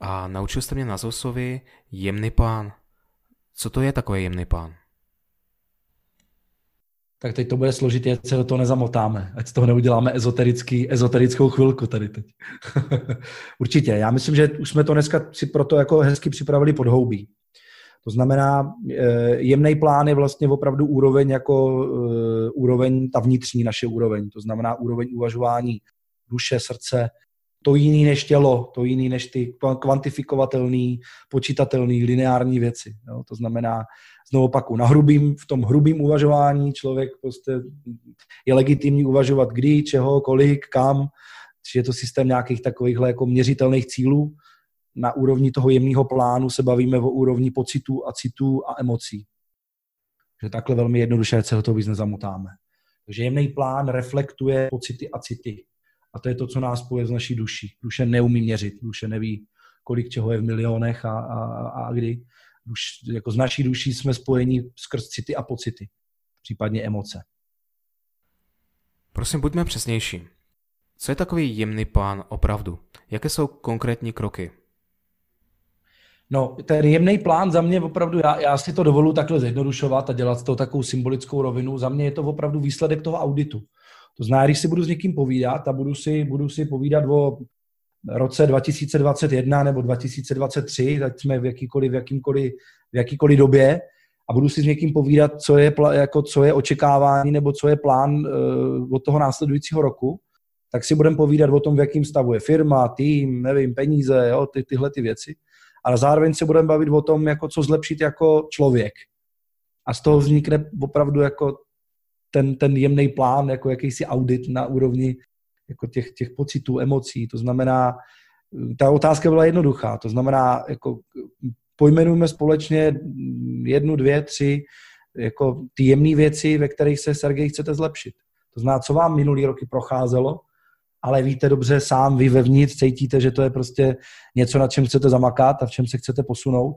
A naučil jste mě názvoslovy jemný plán. Co to je takový jemný plán? tak teď to bude složitě, se do toho nezamotáme, ať z toho neuděláme ezoterický, ezoterickou chvilku tady teď. Určitě, já myslím, že už jsme to dneska si proto jako hezky připravili podhoubí. To znamená, eh, jemný plán je vlastně opravdu úroveň jako eh, úroveň, ta vnitřní naše úroveň, to znamená úroveň uvažování duše, srdce, to jiný než tělo, to jiný než ty kvantifikovatelné, počítatelné, lineární věci. Jo? To znamená, znovu opaku, na hrubým, v tom hrubým uvažování člověk prostě je legitimní uvažovat kdy, čeho, kolik, kam, je to systém nějakých takovýchhle jako měřitelných cílů. Na úrovni toho jemného plánu se bavíme o úrovni pocitů a citů a emocí. Že takhle velmi jednoduše se toho víc nezamotáme. Takže jemný plán reflektuje pocity a city. A to je to, co nás spojuje z naší duší. Duše neumí měřit, duše neví, kolik čeho je v milionech a, a, a kdy. Duš, jako z naší duší jsme spojeni skrz city a pocity, případně emoce. Prosím, buďme přesnější. Co je takový jemný plán opravdu? Jaké jsou konkrétní kroky? No, ten jemný plán za mě opravdu, já, já si to dovolu takhle zjednodušovat a dělat to takovou symbolickou rovinu. Za mě je to opravdu výsledek toho auditu. To znamená, když si budu s někým povídat a budu si, budu si povídat o roce 2021 nebo 2023, tak jsme v jakýkoliv, v jakýmkoliv, v jakýkoliv době a budu si s někým povídat, co je, jako, co je očekávání nebo co je plán uh, od toho následujícího roku, tak si budeme povídat o tom, v jakém stavu je firma, tým, nevím, peníze, jo, ty, tyhle ty věci. Ale zároveň se budeme bavit o tom, jako co zlepšit jako člověk. A z toho vznikne opravdu jako ten, ten jemný plán, jako jakýsi audit na úrovni jako těch, těch pocitů, emocí. To znamená, ta otázka byla jednoduchá. To znamená, jako pojmenujme společně jednu, dvě, tři jako ty jemné věci, ve kterých se, Sergej, chcete zlepšit. To znamená, co vám minulý roky procházelo, ale víte dobře sám, vy vevnitř cítíte, že to je prostě něco, na čem chcete zamakat a v čem se chcete posunout.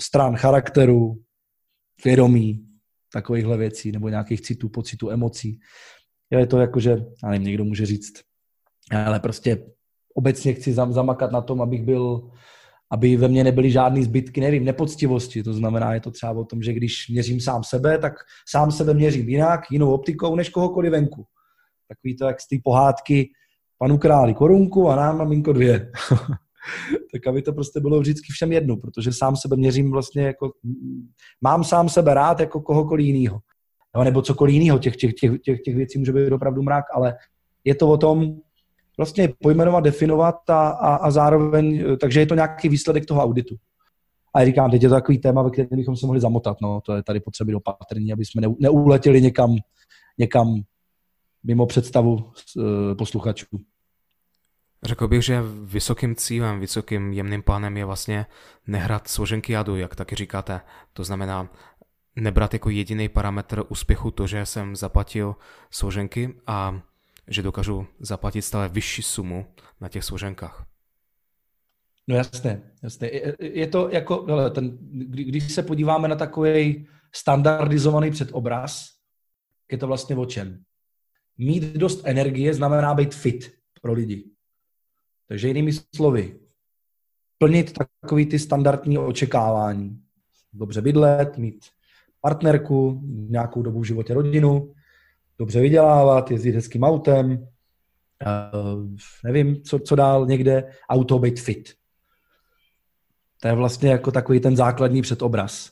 Stran charakteru, vědomí, takovýchhle věcí, nebo nějakých citů, pocitů, emocí. Je to jako, že, já nevím, někdo může říct, ale prostě obecně chci zamakat na tom, abych byl, aby ve mně nebyly žádné zbytky, nevím, nepoctivosti. To znamená, je to třeba o tom, že když měřím sám sebe, tak sám sebe měřím jinak, jinou optikou, než kohokoliv venku. Takový to, jak z té pohádky panu králi korunku a nám maminko dvě. tak aby to prostě bylo vždycky všem jedno, protože sám sebe měřím vlastně jako, mám sám sebe rád jako kohokoliv jiného. No, nebo cokoliv jiného, těch, těch, těch, těch, těch věcí může být opravdu mrak, ale je to o tom vlastně pojmenovat, definovat a, a, a zároveň, takže je to nějaký výsledek toho auditu. A říkám, teď je to takový téma, ve kterém bychom se mohli zamotat. No, to je tady potřeba opatrní, aby jsme neuletěli někam, někam mimo představu uh, posluchačů. Řekl bych, že vysokým cílem, vysokým jemným plánem je vlastně nehrát složenky jadu, jak taky říkáte. To znamená nebrat jako jediný parametr úspěchu to, že jsem zaplatil složenky a že dokážu zaplatit stále vyšší sumu na těch složenkách. No jasné, jasné. Je to jako, hele, ten, když se podíváme na takový standardizovaný předobraz, je to vlastně o čem? Mít dost energie znamená být fit pro lidi. Takže jinými slovy, plnit takový ty standardní očekávání. Dobře bydlet, mít partnerku, nějakou dobu v životě rodinu, dobře vydělávat, jezdit hezkým autem, uh, nevím, co, co dál někde, auto být fit. To je vlastně jako takový ten základní předobraz.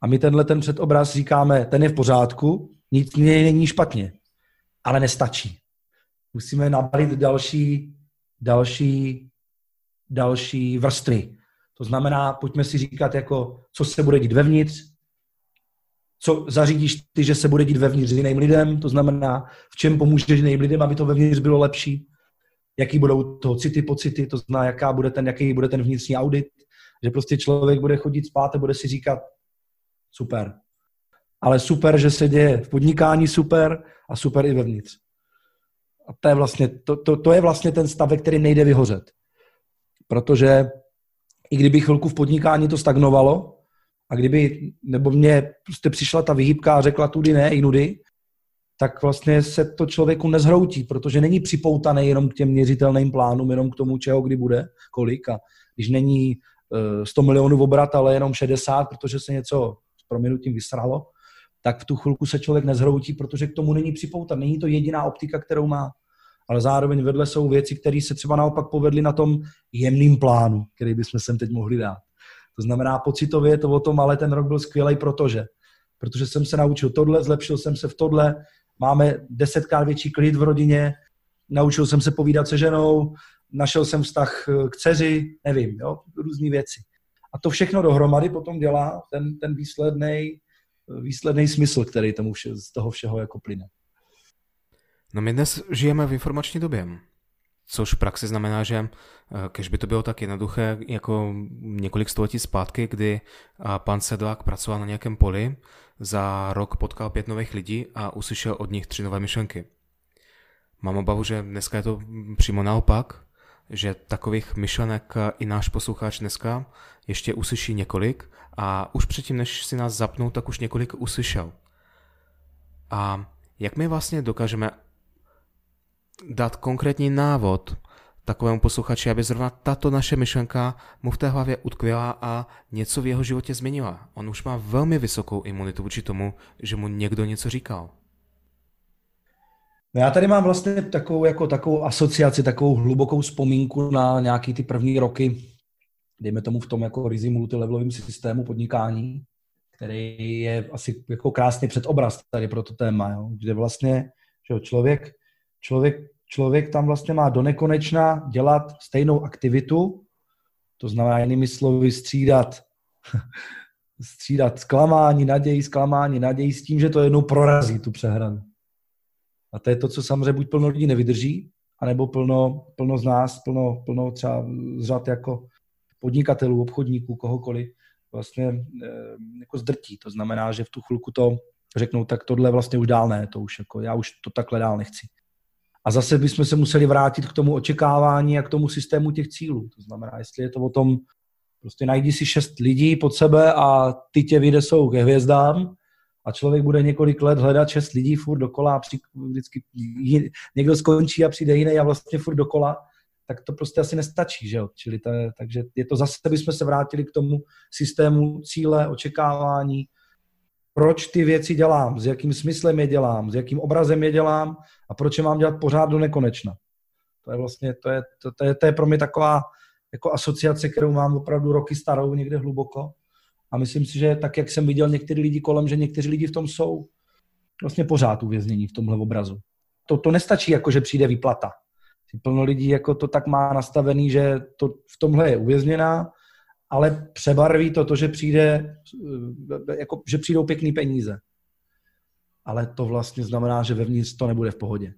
A my tenhle ten předobraz říkáme, ten je v pořádku, nic není špatně, ale nestačí. Musíme nabalit další, další, další vrstvy. To znamená, pojďme si říkat, jako, co se bude dít vevnitř, co zařídíš ty, že se bude dít vevnitř jiným lidem, to znamená, v čem pomůžeš jiným lidem, aby to vevnitř bylo lepší, jaký budou toho city, pocity, to znamená, jaká bude ten, jaký bude ten vnitřní audit, že prostě člověk bude chodit spát a bude si říkat, super. Ale super, že se děje v podnikání super a super i vevnitř. A to je vlastně, to, to, to je vlastně ten stav, který nejde vyhořet. Protože i kdyby chvilku v podnikání to stagnovalo, a kdyby, nebo mě prostě přišla ta vyhýbka a řekla tudy ne, i nudy, tak vlastně se to člověku nezhroutí, protože není připoutaný jenom k těm měřitelným plánům, jenom k tomu, čeho kdy bude, kolik. A když není 100 milionů v obrat, ale jenom 60, protože se něco s proměnutím vysralo, tak v tu chvilku se člověk nezhroutí, protože k tomu není připoutan. Není to jediná optika, kterou má. Ale zároveň vedle jsou věci, které se třeba naopak povedly na tom jemným plánu, který bychom sem teď mohli dát. To znamená, pocitově je to o tom, ale ten rok byl skvělý, protože protože jsem se naučil tohle, zlepšil jsem se v tohle, máme desetkrát větší klid v rodině, naučil jsem se povídat se ženou, našel jsem vztah eh, k dceři, nevím, jo, různé věci. A to všechno dohromady potom dělá ten, ten výsledný výsledný smysl, který tomu vše, z toho všeho jako plyne. No my dnes žijeme v informační době, což v praxi znamená, že eh, když by to bylo tak jednoduché jako několik století zpátky, kdy eh, pan Sedlák pracoval na nějakém poli, za rok potkal pět nových lidí a uslyšel od nich tři nové myšlenky. Mám obavu, že dneska je to přímo naopak, že takových myšlenek i náš posluchač dneska ještě uslyší několik a už předtím, než si nás zapnou, tak už několik uslyšel. A jak my vlastně dokážeme dát konkrétní návod takovému posluchači, aby zrovna tato naše myšlenka mu v té hlavě utkvěla a něco v jeho životě změnila. On už má velmi vysokou imunitu vůči tomu, že mu někdo něco říkal. No já tady mám vlastně takovou, jako takovou asociaci, takovou hlubokou vzpomínku na nějaký ty první roky, dejme tomu v tom jako rizí multilevelovém systému podnikání, který je asi jako krásný předobraz tady pro to téma, jo? kde vlastně že člověk, člověk, člověk tam vlastně má do nekonečna dělat stejnou aktivitu, to znamená jinými slovy střídat, střídat zklamání, naději, zklamání, naději s tím, že to jednou prorazí tu přehranu. A to je to, co samozřejmě buď plno lidí nevydrží, anebo plno, plno z nás, plno, plno třeba z řad jako podnikatelů, obchodníků, kohokoliv, vlastně e, jako zdrtí. To znamená, že v tu chvilku to řeknou, tak tohle vlastně už dál ne, to už jako, já už to takhle dál nechci. A zase bychom se museli vrátit k tomu očekávání a k tomu systému těch cílů. To znamená, jestli je to o tom, prostě najdi si šest lidí pod sebe a ty tě vydesou ke hvězdám, a člověk bude několik let hledat šest lidí furt dokola a při, vždycky někdo skončí a přijde jiný a vlastně furt dokola, tak to prostě asi nestačí, že jo? Čili to, takže je to zase, bychom se vrátili k tomu systému cíle, očekávání, proč ty věci dělám, s jakým smyslem je dělám, s jakým obrazem je dělám? A proč je mám dělat pořád do nekonečna. To je vlastně, to je, to, to je, to je pro mě taková jako asociace, kterou mám opravdu roky starou někde hluboko a myslím si, že tak, jak jsem viděl některý lidi kolem, že někteří lidi v tom jsou vlastně pořád uvěznění v tomhle obrazu. To, to nestačí, jako že přijde výplata. Plno lidí jako to tak má nastavený, že to v tomhle je uvězněná, ale přebarví to to, že přijde, eh, jako, že přijdou pěkný peníze. Ale to vlastně znamená, že vevnitř to nebude v pohodě.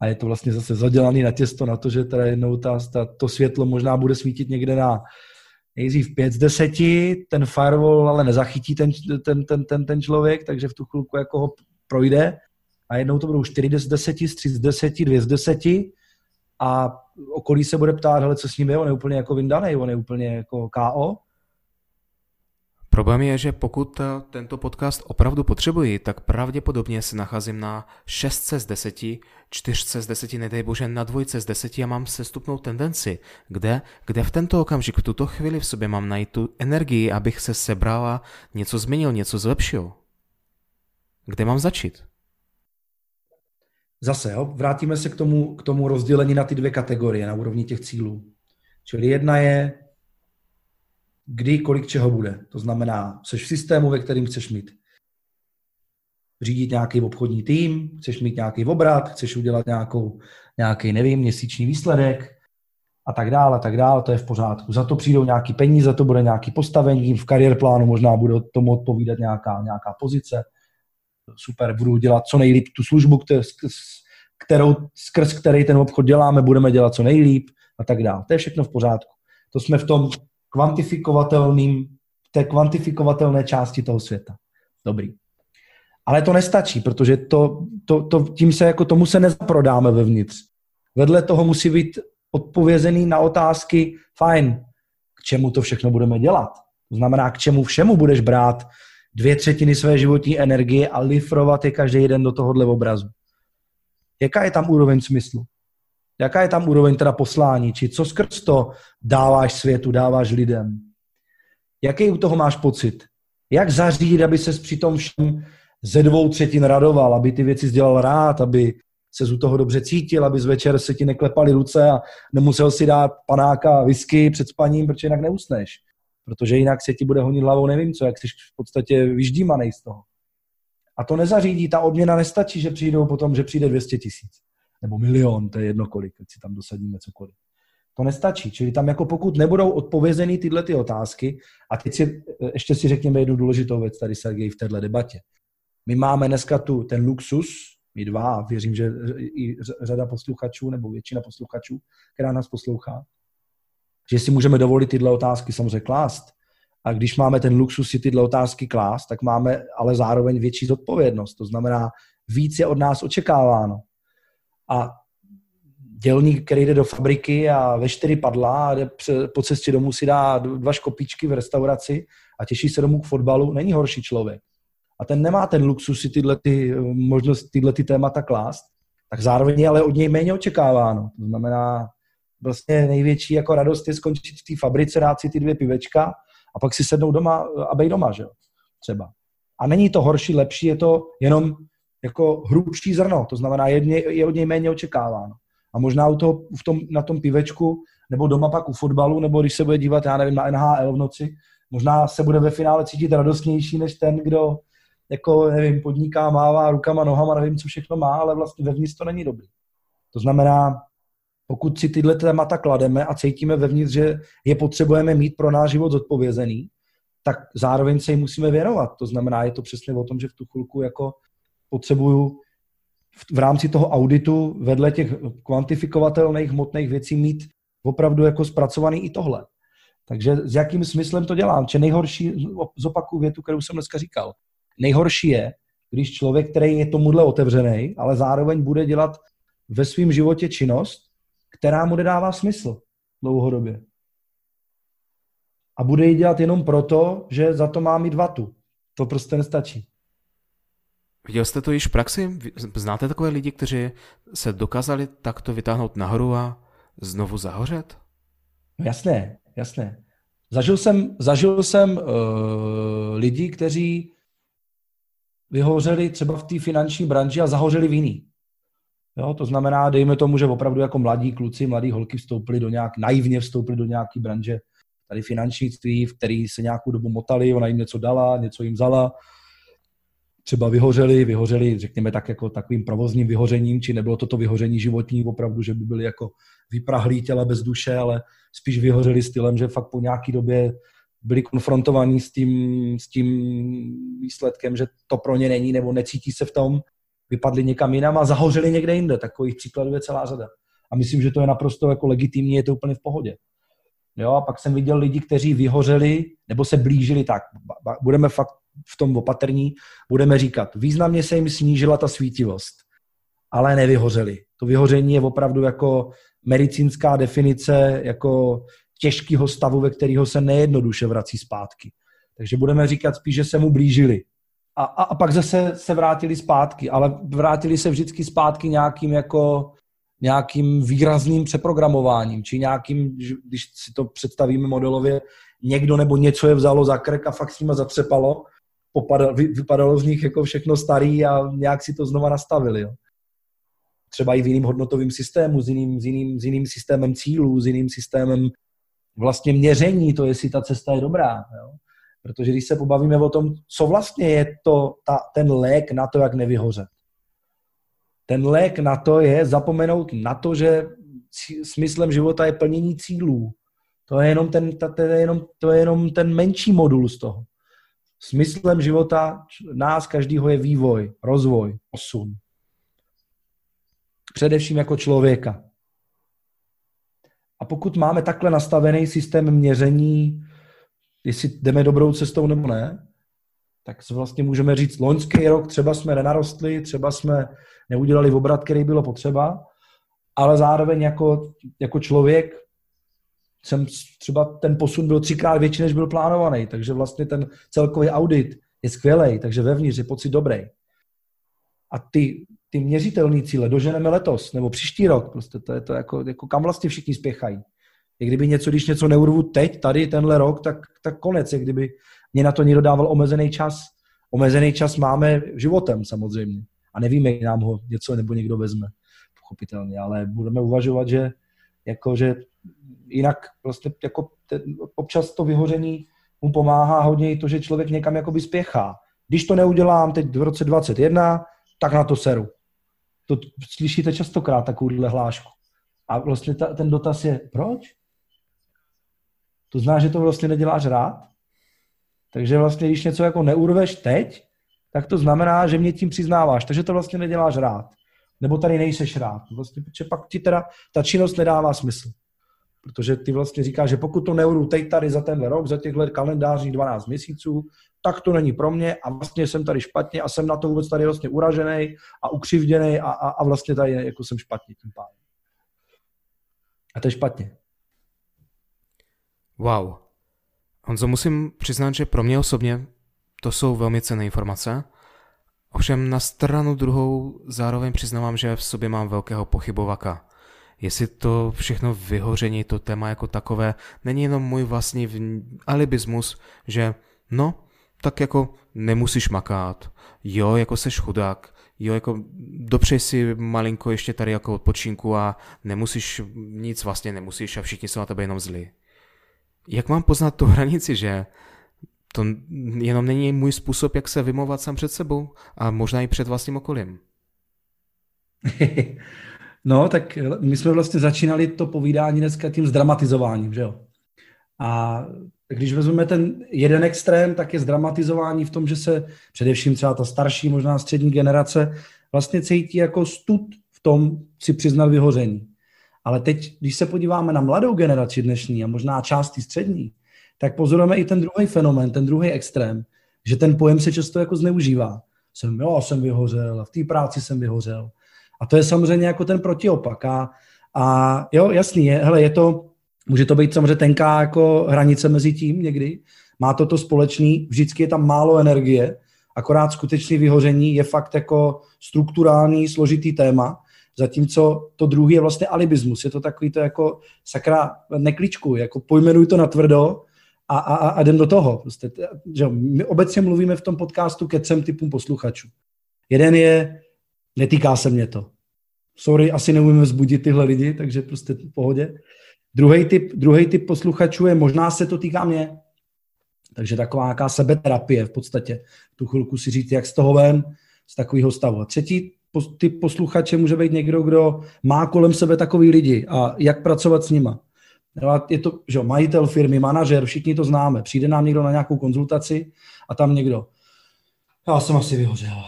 A je to vlastně zase zadělaný na těsto na to, že teda jednou ta, ta, to světlo možná bude svítit někde na nejdřív 5 z 10, ten firewall ale nezachytí ten, ten, ten, ten, ten člověk, takže v tu chvilku jako ho projde a jednou to budou 4 z 10, 3 z 10, 2 z 10 a okolí se bude ptát, hele, co s ním je, on je úplně jako vyndaný, on je úplně jako KO. Problém je, že pokud eh, tento podcast opravdu potřebuji, tak pravděpodobně se nacházím na 6 z 10, 4 z 10, nedej bože na dvojce z 10 a mám sestupnou tendenci, kde, kde v tento okamžik, v tuto chvíli v sobě mám najít tu energii, abych se sebral a něco změnil, něco zlepšil. Kde mám začít? Zase, jo, vrátíme se k tomu, k tomu rozdělení na ty dvě kategorie na úrovni těch cílů. Čili jedna je kdy, kolik čeho bude. To znamená, jsi v systému, ve kterým chceš mít řídit nějaký obchodní tým, chceš mít nějaký obrat, chceš udělat nějakou, nějaký, nevím, měsíční výsledek a tak dále, a tak dále, to je v pořádku. Za to přijdou nějaký peníze, za to bude nějaký postavení, v kariér plánu možná bude tomu odpovídat nějaká, nějaká pozice. Super, budu dělat co nejlíp tu službu, kterou, skrz který ten obchod děláme, budeme dělat co nejlíp a tak dále. To je všechno v pořádku. To jsme v tom kvantifikovatelným, té kvantifikovatelné části toho světa. Dobrý. Ale to nestačí, protože to, to, to, tím se jako tomu se nezaprodáme vevnitř. Vedle toho musí být odpovězený na otázky, fajn, k čemu to všechno budeme dělat. To znamená, k čemu všemu budeš brát dvě třetiny své životní energie a lifrovat je každý jeden do tohohle obrazu. Jaká je tam úroveň smyslu? Jaká je tam úroveň teda poslání? Či co skrz to dáváš světu, dáváš lidem? Jaký u toho máš pocit? Jak zařídit, aby se při tom všem ze dvou třetin radoval, aby ty věci dělal rád, aby se u toho dobře cítil, aby z večer se ti neklepaly ruce a nemusel si dát panáka whisky před spaním, protože jinak neusneš. Protože jinak se ti bude honit hlavou nevím co, jak jsi v podstatě vyždímaný z toho. A to nezařídí, ta odměna nestačí, že přijdou potom, že přijde 200 tisíc nebo milion, to je jedno kolik, ať si tam dosadíme cokoliv. To nestačí. Čili tam jako pokud nebudou odpovězeny tyhle ty otázky, a teď si, ještě si řekněme jednu důležitou věc tady, Sergej, v téhle debatě. My máme dneska tu ten luxus, my dva, a věřím, že i řada posluchačů, nebo většina posluchačů, která nás poslouchá, že si můžeme dovolit tyhle otázky samozřejmě klást. A když máme ten luxus si tyhle otázky klást, tak máme ale zároveň větší zodpovědnost. To znamená, víc je od nás očekáváno a dělník, který jde do fabriky a ve čtyři padla a jde po cestě domů si dá dva škopičky v restauraci a těší se domů k fotbalu, není horší člověk. A ten nemá ten luxus si tyhle, ty, možnost tyhle ty témata klást, tak zároveň je ale od něj méně očekáváno. To znamená, vlastně největší jako radost je skončit v té fabrice, dát si ty dvě pivečka a pak si sednout doma a být doma, že jo? Třeba. A není to horší, lepší, je to jenom jako hrubší zrno, to znamená, je, je od něj méně očekáváno. A možná u toho, v tom, na tom pivečku, nebo doma pak u fotbalu, nebo když se bude dívat, já nevím, na NHL v noci, možná se bude ve finále cítit radostnější než ten, kdo jako, nevím, podniká, mává rukama, nohama, nevím, co všechno má, ale vlastně vevnitř to není dobrý. To znamená, pokud si tyhle témata klademe a cítíme vevnitř, že je potřebujeme mít pro náš život zodpovězený, tak zároveň se jim musíme věnovat. To znamená, je to přesně o tom, že v tu chvilku jako potřebuju v, v rámci toho auditu vedle těch kvantifikovatelných hmotných věcí mít opravdu jako zpracovaný i tohle. Takže s jakým smyslem to dělám? Če nejhorší, zopakuju větu, kterou jsem dneska říkal. Nejhorší je, když člověk, který je tomuhle otevřený, ale zároveň bude dělat ve svém životě činnost, která mu nedává smysl dlouhodobě. A bude ji dělat jenom proto, že za to má mít vatu. To prostě nestačí. Viděl jste to již v praxi? Znáte takové lidi, kteří se dokázali takto vytáhnout nahoru a znovu zahořet? No jasné, jasné. Zažil jsem, zažil jsem uh, lidi, kteří vyhořeli třeba v té finanční branži a zahořeli v jiný. Jo, to znamená, dejme tomu, že opravdu jako mladí kluci, mladí holky vstoupili do nějak, naivně vstoupili do nějaké branže tady finančnictví, v který se nějakou dobu motali, ona jim něco dala, něco jim vzala, třeba vyhořeli, vyhořeli, řekněme tak jako takovým provozním vyhořením, či nebylo to to vyhoření životní opravdu, že by byli jako vyprahlí těla bez duše, ale spíš vyhořeli stylem, že fakt po nějaký době byli konfrontovaní s tím, s tím výsledkem, že to pro ně není nebo necítí se v tom, vypadli někam jinam a zahořeli někde jinde. Takových příkladů je celá řada. A myslím, že to je naprosto jako legitimní, je to úplně v pohodě. Jo, a pak jsem viděl lidi, kteří vyhořeli nebo se blížili tak. Budeme fakt v tom opatrní, budeme říkat, významně se jim snížila ta svítivost, ale nevyhořeli. To vyhoření je opravdu jako medicínská definice jako těžkého stavu, ve kterého se nejednoduše vrací zpátky. Takže budeme říkat spíš, že se mu blížili. A, a, a pak zase se vrátili zpátky, ale vrátili se vždycky zpátky nějakým jako nějakým výrazným přeprogramováním, či nějakým, když si to představíme modelově, někdo nebo něco je vzalo za krk a fakt s nima zatřepalo, popadalo, vypadalo z nich jako všechno starý a nějak si to znova nastavili. Jo. Třeba i v jiným hodnotovým systému, s jiným, s, jiným, s jiným systémem cílů, s jiným systémem vlastně měření, to jestli ta cesta je dobrá. Jo. Protože když se pobavíme o tom, co vlastně je to, ta, ten lék na to, jak nevyhořet. Ten lék na to je zapomenout na to, že smyslem života je plnění cílů. To je jenom ten, to je jenom, to je jenom ten menší modul z toho. Smyslem života nás každýho je vývoj, rozvoj, posun. Především jako člověka. A pokud máme takhle nastavený systém měření, jestli jdeme dobrou cestou nebo ne, tak se vlastně můžeme říct, loňský rok třeba jsme nenarostli, třeba jsme neudělali obrat, který bylo potřeba, ale zároveň jako, jako člověk jsem třeba ten posun byl třikrát větší, než byl plánovaný, takže vlastně ten celkový audit je skvělý, takže vevnitř je pocit dobrý. A ty, ty měřitelné cíle doženeme letos nebo příští rok, prostě to je to jako, jako kam vlastně všichni spěchají. I kdyby něco, když něco neurvu teď, tady, tenhle rok, tak, tak konec, jak kdyby mě na to někdo dával omezený čas. Omezený čas máme životem samozřejmě. A nevíme, jak nám ho něco nebo někdo vezme, pochopitelně, ale budeme uvažovat, že, jako, že jinak prostě jako ten, občas to vyhoření mu pomáhá hodně i to, že člověk někam jakoby spěchá. Když to neudělám teď v roce 21, tak na to seru. To slyšíte častokrát takovouhle hlášku. A vlastně ta, ten dotaz je, proč? To zná, že to vlastně neděláš rád? Takže vlastně, když něco jako neurveš teď, tak to znamená, že mě tím přiznáváš, takže to vlastně neděláš rád. Nebo tady nejseš rád. Vlastně, protože pak ti teda ta činnost nedává smysl. Protože ty vlastně říkáš, že pokud to neuru teď tady za tenhle rok, za těchto kalendářních 12 měsíců, tak to není pro mě a vlastně jsem tady špatně a jsem na to vůbec tady vlastně uražený a ukřivděný a, a, a vlastně tady jako jsem špatně tím pádem. A to je špatně. Wow. Honzo, musím přiznat, že pro mě osobně to jsou velmi cenné informace. Ovšem na stranu druhou zároveň přiznávám, že v sobě mám velkého pochybovaka. Jestli to všechno vyhoření, to téma jako takové, není jenom můj vlastní alibismus, že no, tak jako nemusíš makat, jo, jako seš chudák, jo, jako dopřej si malinko ještě tady jako odpočinku a nemusíš, nic vlastně nemusíš a všichni jsou na tebe jenom zlí. Jak mám poznat tu hranici, že to jenom není můj způsob, jak se vymovat sám před sebou a možná i před vlastním okolím? no, tak my jsme vlastně začínali to povídání dneska tím zdramatizováním, že jo? A když vezmeme ten jeden extrém, tak je zdramatizování v tom, že se především třeba ta starší, možná střední generace vlastně cítí jako stud v tom si přiznat vyhoření. Ale teď, když se podíváme na mladou generaci dnešní a možná části střední, tak pozorujeme i ten druhý fenomén, ten druhý extrém, že ten pojem se často jako zneužívá. Jsem, jo, jsem vyhořel, a v té práci jsem vyhořel. A to je samozřejmě jako ten protiopak. A, a jo, jasný, je, hele, je to, může to být samozřejmě tenká jako hranice mezi tím někdy, má to to společný, vždycky je tam málo energie, akorát skutečný vyhoření je fakt jako strukturální, složitý téma, zatímco to druhý je vlastně alibismus. Je to takový to jako sakra nekličku, jako pojmenuj to na tvrdo a, a, a jdem do toho. Prostě, že my obecně mluvíme v tom podcastu ke třem typům posluchačů. Jeden je, netýká se mě to. Sorry, asi neumíme vzbudit tyhle lidi, takže prostě v pohodě. Druhý typ, druhý typ posluchačů je, možná se to týká mě. Takže taková nějaká sebeterapie v podstatě. Tu chvilku si říct, jak z toho ven, z takového stavu. A třetí typ posluchače může být někdo, kdo má kolem sebe takový lidi a jak pracovat s nima. Je to že majitel firmy, manažer, všichni to známe. Přijde nám někdo na nějakou konzultaci a tam někdo, já jsem asi vyhořel.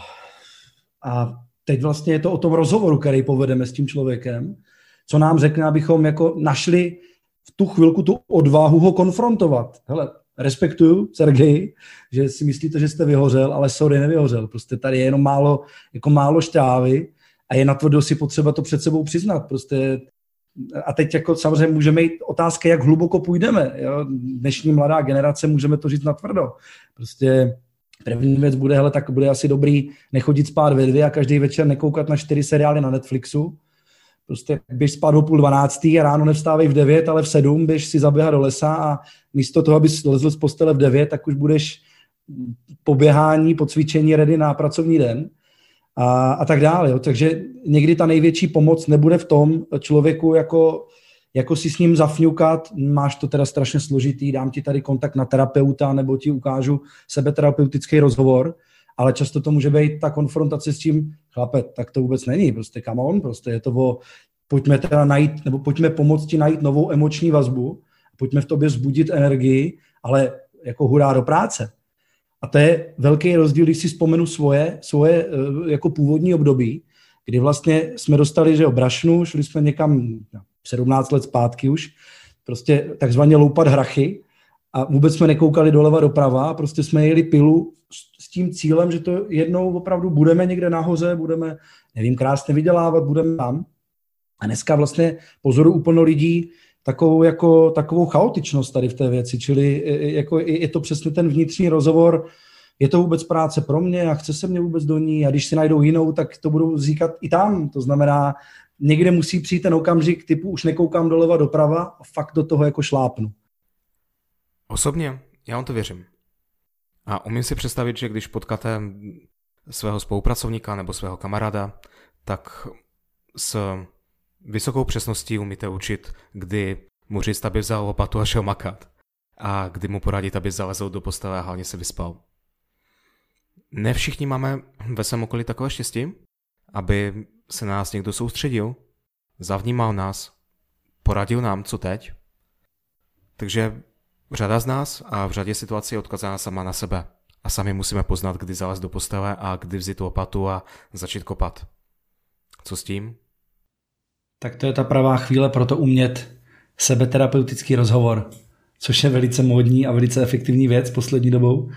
A teď vlastně je to o tom rozhovoru, který povedeme s tím člověkem, co nám řekne, abychom jako našli v tu chvilku tu odvahu ho konfrontovat. Hele, respektuju, Sergej, že si myslíte, že jste vyhořel, ale sorry, nevyhořel. Prostě tady je jenom málo, jako málo šťávy a je na si potřeba to před sebou přiznat. Prostě a teď jako samozřejmě můžeme jít otázka, jak hluboko půjdeme. Jo? Dnešní mladá generace, můžeme to říct natvrdo. Prostě první věc bude, hele, tak bude asi dobrý nechodit spát ve dvě a každý večer nekoukat na čtyři seriály na Netflixu. Prostě běž spát o půl dvanáctý a ráno nevstávej v devět, ale v sedm běž si zaběhat do lesa a místo toho, aby lezl z postele v devět, tak už budeš po běhání, po cvičení ready na pracovní den a, a tak dále. Jo. Takže někdy ta největší pomoc nebude v tom člověku jako, jako si s ním zafňukat, máš to teda strašně složitý, dám ti tady kontakt na terapeuta nebo ti ukážu sebeterapeutický rozhovor, ale často to může být ta konfrontace s tím, chlape, tak to vůbec není, prostě come on, prostě je to o, pojďme teda najít, nebo pojďme pomoct ti najít novou emoční vazbu, pojďme v tobě zbudit energii, ale jako hurá do práce. A to je velký rozdíl, když si vzpomenu svoje, svoje eh, jako původní období, kdy vlastně jsme dostali, že obrašnu, šli jsme někam 17 let zpátky už, prostě takzvaně loupat hrachy a vůbec jsme nekoukali doleva doprava a prostě jsme jeli pilu s tím cílem, že to jednou opravdu budeme někde nahoře, budeme, nevím, krásně vydělávat, budeme tam. A dneska vlastně pozoru úplně lidí takovou, jako, takovou chaotičnost tady v té věci, čili jako je to přesně ten vnitřní rozhovor, je to vůbec práce pro mě a chce se mě vůbec do ní a když si najdou jinou, tak to budou říkat i tam. To znamená, někde musí přijít ten okamžik typu už nekoukám doleva doprava a fakt do toho jako šlápnu. Osobně já vám to věřím. A umím si představit, že když potkáte svého spolupracovníka nebo svého kamaráda, tak s vysokou přesností umíte učit, kdy mu říct, aby vzal lopatu a šel makat. A kdy mu poradit, aby zalezl do postele a hlavně se vyspal. Ne všichni máme ve svém okolí takové štěstí, aby se na nás někdo soustředil, zavnímal nás, poradil nám, co teď. Takže řada z nás a v řadě situací je odkazána sama na sebe. A sami musíme poznat, kdy zalez do postele a kdy vzít lopatu a začít kopat. Co s tím? Tak to je ta pravá chvíle pro to umět sebeterapeutický rozhovor, což je velice módní a velice efektivní věc poslední dobou.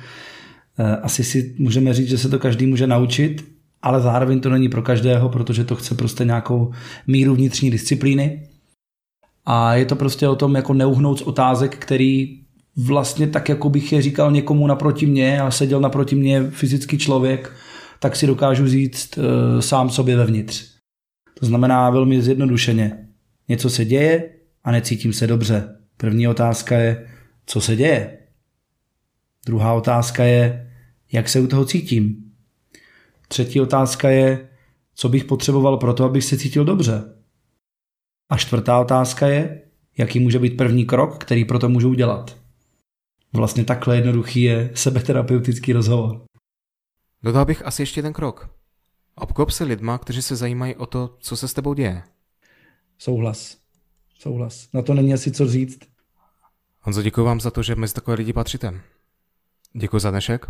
Eh, asi si můžeme říct, že se to každý může naučit, ale zároveň to není pro každého, protože to chce prostě nějakou míru vnitřní disciplíny. A je to prostě o tom jako neuhnout z otázek, který vlastně tak, jako bych je říkal někomu naproti mě a seděl naproti mě fyzický člověk, tak si dokážu říct e, sám sobě vevnitř. To znamená velmi zjednodušeně. Něco se děje a necítím se dobře. První otázka je, co se děje? Druhá otázka je, jak se u toho cítím? Třetí otázka je, co bych potřeboval pro to, abych se cítil dobře? A čtvrtá otázka je, jaký může být první krok, který pro to můžu udělat? Vlastně takhle jednoduchý je sebeterapeutický rozhovor. Dodal bych asi ještě jeden krok. Obklop se lidma, kteří se zajímají o to, co se s tebou děje. Souhlas. Souhlas. Na to není asi co říct. Honzo, děkuji vám za to, že mezi takové lidi patříte. Děkuji za dnešek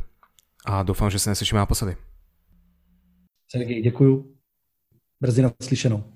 a doufám, že se neslyšíme naposledy. Sergej, děkuji. Brzy naslyšenou.